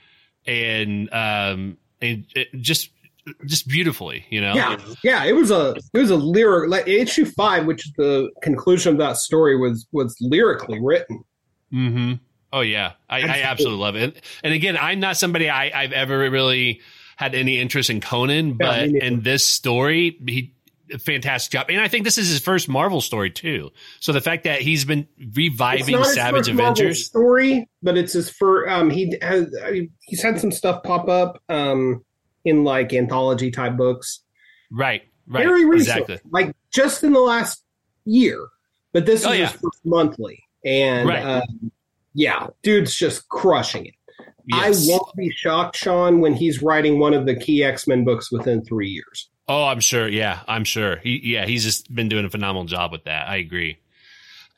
and um, and it just just beautifully, you know. Yeah, yeah. It was a it was a lyric like issue five, which is the conclusion of that story was was lyrically written. hmm Oh yeah, I, I Absolutely. absolutely love it. And, again, I'm not somebody I, I've ever really had any interest in Conan, but neither. in this story, he fantastic job. And I think this is his first Marvel story too. So the fact that he's been reviving Savage Avengers, story, but it's his first. Um, he has he's had some stuff pop up um in like anthology type books right? Right, very recently, exactly. like just in the last year. But this is Oh, his first monthly, and Right. um, yeah, dude's just crushing it. Yes. I won't be shocked, Sean, when he's writing one of the key X Men books within three years. Oh, I'm sure. Yeah, I'm sure. He, yeah, he's just been doing a phenomenal job with that. I agree.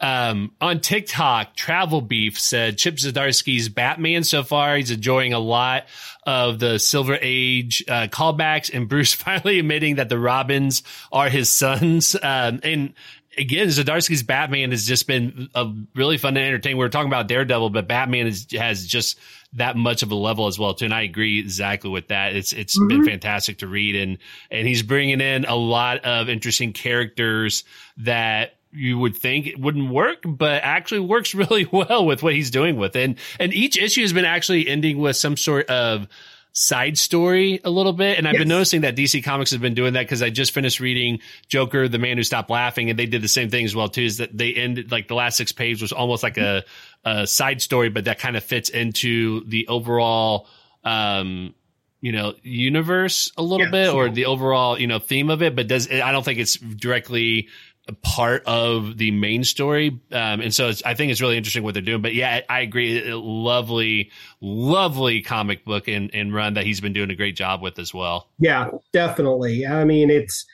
Um, on TikTok, Travel Beef said Chip Zdarsky's Batman so far. He's enjoying a lot of the Silver Age uh, callbacks, and Bruce finally admitting that the Robins are his sons. Um, and again, Zdarsky's Batman has just been a really fun and entertaining. We were talking about Daredevil, but Batman is, has just that much of a level as well too. And I agree exactly with that. It's it's been mm-hmm. fantastic to read, and and he's bringing in a lot of interesting characters that you would think it wouldn't work, but actually works really well with what he's doing with it. And and each issue has been actually ending with some sort of side story a little bit. And I've been noticing that DC Comics has been doing that because I just finished reading Joker, the man who stopped laughing, and they did the same thing as well too. Is that they ended like the last six pages was almost like mm-hmm. a, a side story, but that kind of fits into the overall um you know universe a little Yeah, bit or the overall you know theme of it but does i don't think it's directly a part of the main story. Um and so it's, i think it's really interesting what they're doing but yeah i, I agree. A lovely lovely comic book and, and run that he's been doing a great job with as well. Yeah, definitely. I mean, it's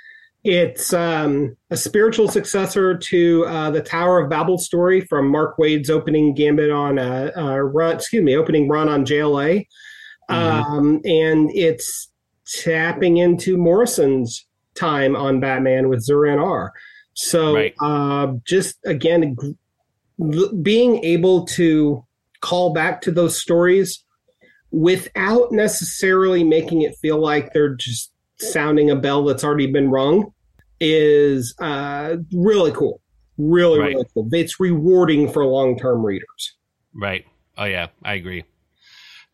it's um, a spiritual successor to uh, the Tower of Babel story from Mark Waid's opening gambit on uh, uh, run. Excuse me, opening run on JLA. Mm-hmm. Um, and it's tapping into Morrison's time on Batman with Zur-En-Arrh. So right. uh, just again, being able to call back to those stories without necessarily making it feel like they're just sounding a bell that's already been rung is uh, really cool. Really, right. really cool. It's rewarding for long term readers. Right. Oh, yeah, I agree.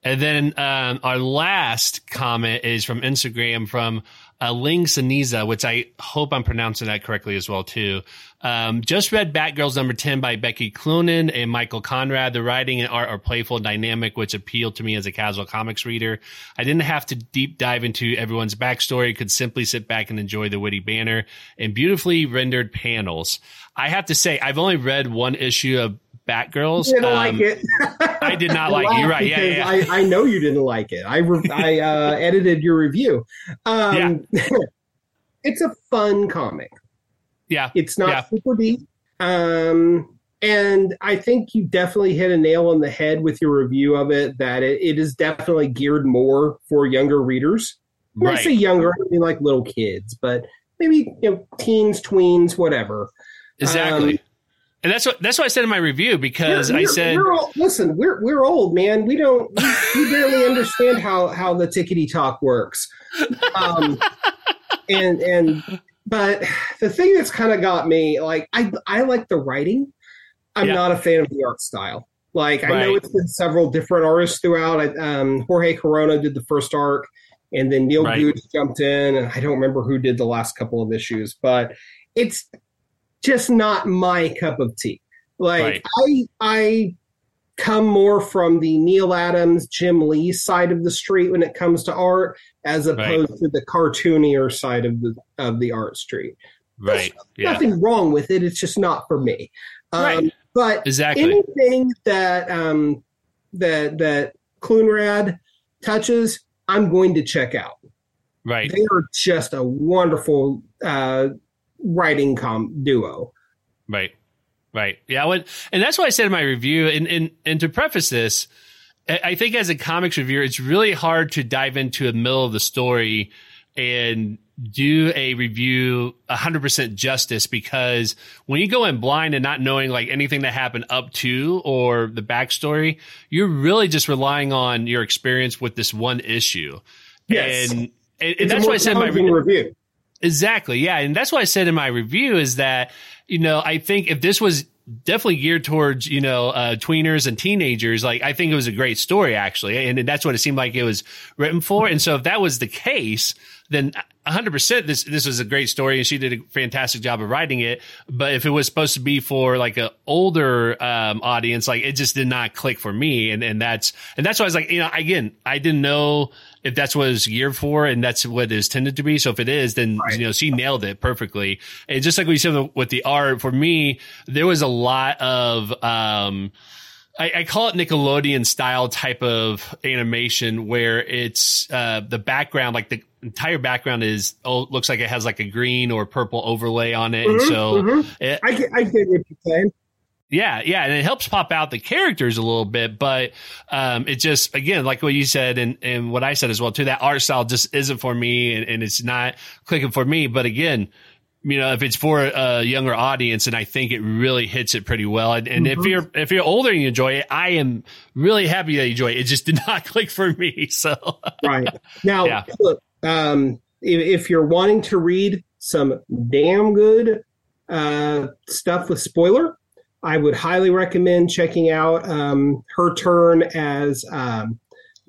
And then um, our last comment is from Instagram from uh, Ling Saniza, which I hope I'm pronouncing that correctly as well too. Um, just read Batgirls number 10 by Becky Cloonan and Michael Conrad. The writing and art are playful, and dynamic, which appealed to me as a casual comics reader. I didn't have to deep dive into everyone's backstory, could simply sit back and enjoy the witty banner and beautifully rendered panels. I have to say, I've only read one issue of Batgirls. You didn't um, like it. I did not like it. You're right. Yeah, yeah. I, I, know you didn't like it. I re- I uh, edited your review. Um, yeah. it's a fun comic. Yeah. It's not yeah. super deep. Um, and I think you definitely hit a nail on the head with your review of it that it, it is definitely geared more for younger readers. When right. I say younger, I mean like little kids, but maybe you know teens, tweens, whatever. Exactly. Um, and that's what that's what I said in my review because we're, I said, we're all, "Listen, we're we're old, man. We don't we, we barely understand how how the tickety talk works." Um, and and but the thing that's kind of got me like I I like the writing. I'm yeah. not a fan of the art style. Like I know it's been several different artists throughout. I, um, Jorge Corona did the first arc, and then Neil right. Googe jumped in, and I don't remember who did the last couple of issues, but it's just not my cup of tea. Like right. I I come more from the Neal Adams, Jim Lee side of the street when it comes to art, as opposed right. to the cartoonier side of the of the art street. Right. Yeah. Nothing wrong with it. It's just not for me. Um, right. But exactly. anything that um, that that Cloonrad touches, I'm going to check out. Right. They are just a wonderful uh, writing com duo. Right. Right. Yeah. Well, and that's why I said in my review, and, and, and to preface this, I think as a comics reviewer, it's really hard to dive into the middle of the story and do a review 100% justice because when you go in blind and not knowing like anything that happened up to or the backstory, you're really just relying on your experience with this one issue. Yes. And, and, and that's why I said in my review. Exactly. Yeah. And that's what I said in my review is that, you know, I think if this was definitely geared towards, you know, uh, tweeners and teenagers, like I think it was a great story actually. And that's what it seemed like it was written for. And so if that was the case, then 100% this this was a great story and she did a fantastic job of writing it but if it was supposed to be for like an older um, audience like it just did not click for me and and that's and that's why I was like you know again I didn't know if that's what it's geared for and that's what it is tended to be so if it is then right. you know she nailed it perfectly and just like we said with the art for me there was a lot of um I, I, call it Nickelodeon style type of animation where it's uh, the background, like the entire background is oh, looks like it has like a green or purple overlay on it, mm-hmm, and so mm-hmm. it, I get, I get what you're saying. Yeah, yeah, and it helps pop out the characters a little bit, but um, it just again, like what you said, and and what I said as well too. That art style just isn't for me, and, and it's not clicking for me. But again, you know, if it's for a younger audience, and I think it really hits it pretty well. And, and mm-hmm. if you're if you're older and you enjoy it, I am really happy that you enjoy it. It just did not click for me. So right now, yeah. look, um, if, if, you're wanting to read some damn good uh, stuff with spoiler, I would highly recommend checking out um, her turn as um,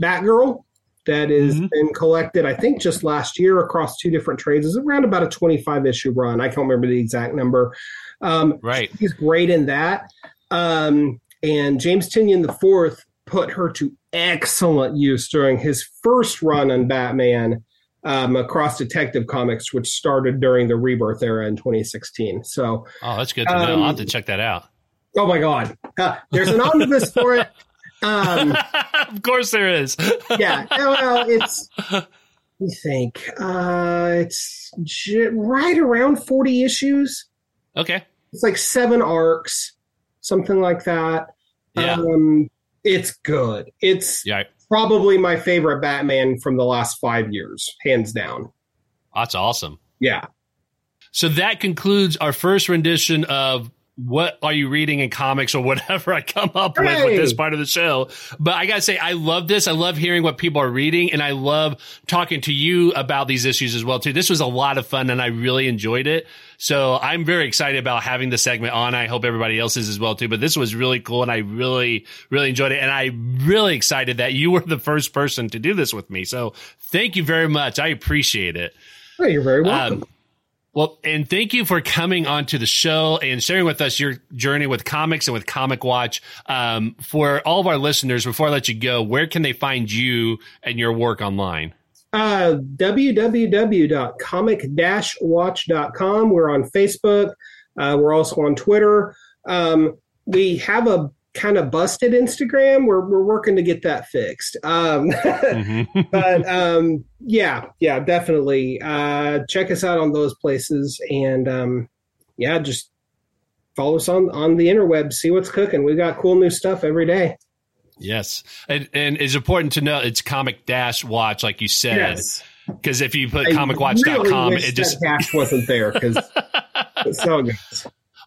Batgirl that has mm-hmm. been collected, I think, just last year across two different trades. It's around about a 25 issue run. I can't remember the exact number. Um, right. He's great in that. Um, and James Tynion IV put her to excellent use during his first run on Batman um, across Detective Comics, which started during the Rebirth era in 2016. So, oh, that's good to know. I'll have to um, check that out. Oh my God, uh, there's an omnibus for it. Um, of course there is. yeah. Well, it's. We think uh, it's j- right around 40 issues. Okay. It's like seven arcs, something like that. Yeah. Um, it's good. It's yeah. probably my favorite Batman from the last five years, hands down. That's awesome. Yeah. So that concludes our first rendition of what are you reading in comics or whatever I come up with with this part of the show. But I gotta say, I love this. I love hearing what people are reading and I love talking to you about these issues as well too. This was a lot of fun and I really enjoyed it. So I'm very excited about having the segment on. I hope everybody else is as well too. But this was really cool and I really, really enjoyed it. And I'm really excited that you were the first person to do this with me. So thank you very much. I appreciate it. Oh, you're very welcome. Um, well, and thank you for coming onto the show and sharing with us your journey with comics and with Comic Watch. Um, for all of our listeners, before I let you go, where can they find you and your work online? Uh, www.comic-watch.com. We're on Facebook. Uh, we're also on Twitter. Um, we have a kind of busted Instagram. We're we're working to get that fixed. Um, mm-hmm. but um, yeah, yeah, definitely. Uh, check us out on those places, and um, yeah, just follow us on on the interweb. See what's cooking. We've got cool new stuff every day. Yes, and, and it's important to know it's comic dash watch, like you said. Yes. Because if you put comicwatch.com, really it just dash wasn't there because it's so good.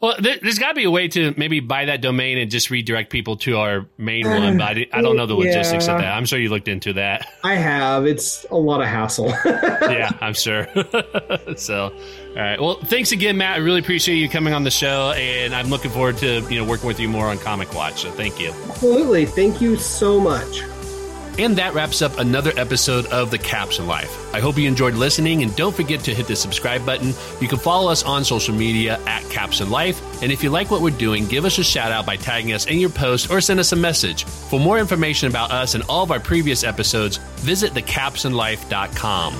Well, there, has got to be a way to maybe buy that domain and just redirect people to our main uh, one, but I, I don't know the logistics yeah. of that. I'm sure you looked into that. I have. It's a lot of hassle. yeah, I'm sure. so, all right. Well, thanks again, Matt. I really appreciate you coming on the show, and I'm looking forward to you know working with you more on Comic Watch. So, thank you. Absolutely. Thank you so much. And that wraps up another episode of The Captioned Life. I hope you enjoyed listening and don't forget to hit the subscribe button. You can follow us on social media at Captioned Life. And if you like what we're doing, give us a shout out by tagging us in your post or send us a message. For more information about us and all of our previous episodes, visit thecaptionedlife.com.